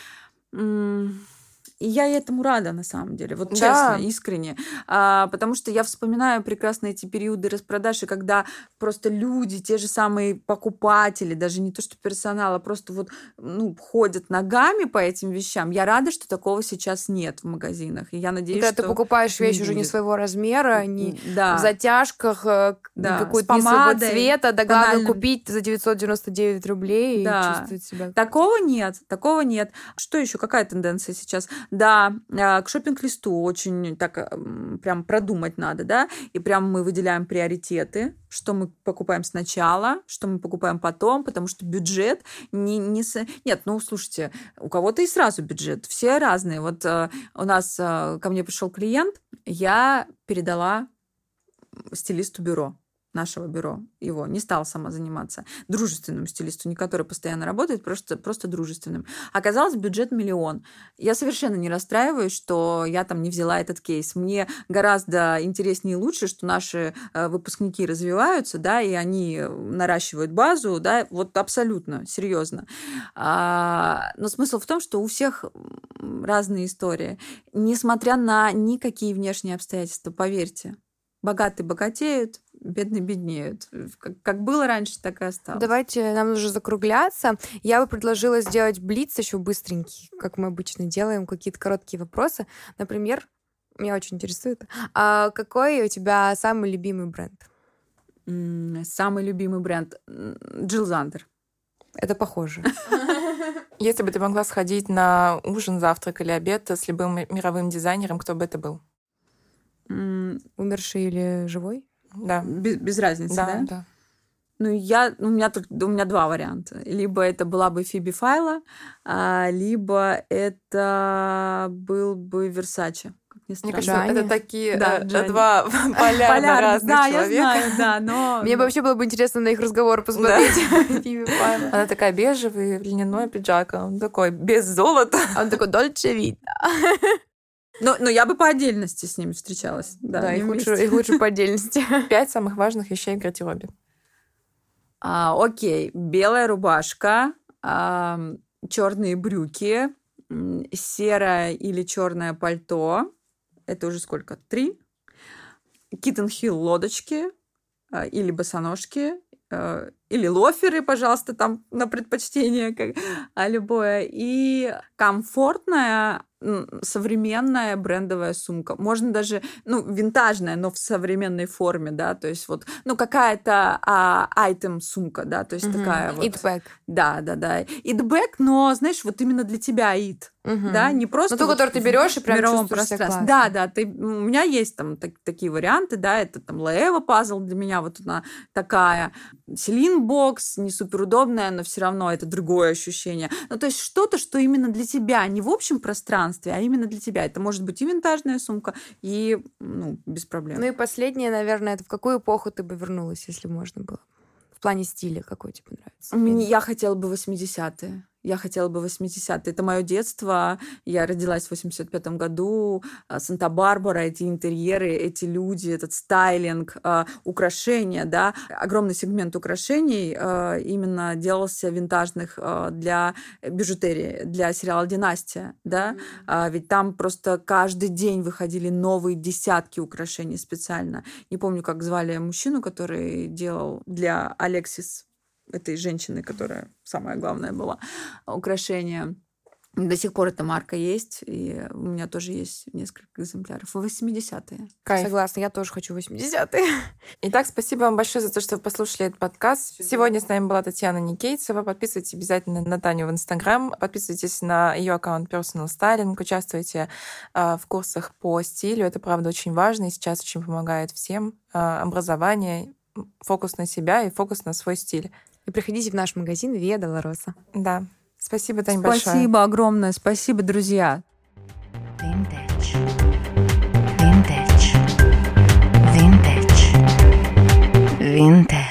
и я этому рада, на самом деле, вот честно, да. искренне. А, потому что я вспоминаю прекрасно эти периоды распродажи, когда просто люди, те же самые покупатели, даже не то что персонал, а просто вот ну, ходят ногами по этим вещам. Я рада, что такого сейчас нет в магазинах. И я надеюсь, Когда что ты покупаешь вещь уже не своего размера, не да. в затяжках, э, да. какой-то не своего цвета, догадываю купить за 999 рублей да. и чувствовать себя. Такого нет, такого нет. Что еще? Какая тенденция сейчас? Да, а, к шопинг-листу очень так прям продумать надо, да, и прям мы выделяем приоритеты, что мы покупаем сначала, что мы покупаем потом, потому что бюджет не... не с... Нет, ну, слушайте, у кого-то и сразу бюджет, все разные. Вот э, у нас ко мне пришел клиент, я передала стилисту бюро нашего бюро, его, не стал сама заниматься, дружественным стилисту, не который постоянно работает, просто, просто дружественным. Оказалось, бюджет миллион. Я совершенно не расстраиваюсь, что я там не взяла этот кейс. Мне гораздо интереснее и лучше, что наши э, выпускники развиваются, да, и они наращивают базу, да, вот абсолютно, серьезно. А, но смысл в том, что у всех разные истории. Несмотря на никакие внешние обстоятельства, поверьте, богатые богатеют, бедные беднеют. Как, как было раньше, так и осталось. Давайте, нам нужно закругляться. Я бы предложила сделать блиц еще быстренький, как мы обычно делаем, какие-то короткие вопросы. Например, меня очень интересует, а какой у тебя самый любимый бренд? Самый любимый бренд Джилл Зандер. Это похоже. Если бы ты могла сходить на ужин, завтрак или обед с любым мировым дизайнером, кто бы это был? Умерший или живой? Да. Без, без разницы, да? Да, да. Ну, я, у, меня, у меня два варианта. Либо это была бы Фиби Файла, а, либо это был бы Версаче. Мне кажется, Джанни. это такие да, э, два полярно, полярно разных да, человека. Я знаю, да, но... Мне вообще было бы интересно на их разговор посмотреть. Она такая бежевый, льняной пиджак, он такой без золота. Он такой дольче видно. Но, но я бы по отдельности с ними встречалась. Да, да их, лучше, их лучше по отдельности. Пять самых важных вещей в гардеробе. А, окей, белая рубашка, а, черные брюки, серое или черное пальто. Это уже сколько? Три. Киттен Хилл лодочки а, или босоножки. А, или лоферы, пожалуйста, там на предпочтение как, а любое. И комфортная современная брендовая сумка. Можно даже, ну, винтажная, но в современной форме, да, то есть вот, ну, какая-то а, айтем сумка, да, то есть mm-hmm. такая вот. Bag. Да, да, да. Bag, но, знаешь, вот именно для тебя it, угу. да, не просто... Ну, ту, вот которую ты берешь и прям мировом пространстве. Да, да, ты, у меня есть там так, такие варианты, да, это там Лаева пазл для меня, вот она такая, Селин бокс, не супер удобная, но все равно это другое ощущение. Ну, то есть что-то, что именно для тебя, не в общем пространстве, а именно для тебя. Это может быть и винтажная сумка, и, ну, без проблем. Ну и последнее, наверное, это в какую эпоху ты бы вернулась, если можно было? В плане стиля какой тебе нравится? Я хотела бы 80-е. Я хотела бы 80-е. Это мое детство. Я родилась в 85 году. А, Санта-Барбара, эти интерьеры, эти люди, этот стайлинг, а, украшения, да. Огромный сегмент украшений а, именно делался винтажных для бижутерии, для сериала «Династия», да. Ведь там просто каждый день выходили новые десятки украшений специально. Не помню, как звали мужчину, который делал для Алексис этой женщины, которая самая главная была, украшение. До сих пор эта марка есть, и у меня тоже есть несколько экземпляров. 80-е. Кайф. Согласна, я тоже хочу 80-е. Итак, спасибо вам большое за то, что вы послушали этот подкаст. Сегодня с нами была Татьяна Никейцева. Подписывайтесь обязательно на Таню в Инстаграм, подписывайтесь на ее аккаунт Personal Styling, участвуйте э, в курсах по стилю. Это, правда, очень важно и сейчас очень помогает всем. Э, образование, фокус на себя и фокус на свой стиль. И приходите в наш магазин Виа Долороса. Да. Спасибо, Таня, большое. Спасибо огромное. Спасибо, друзья. Vintage. Vintage. Vintage. Vintage.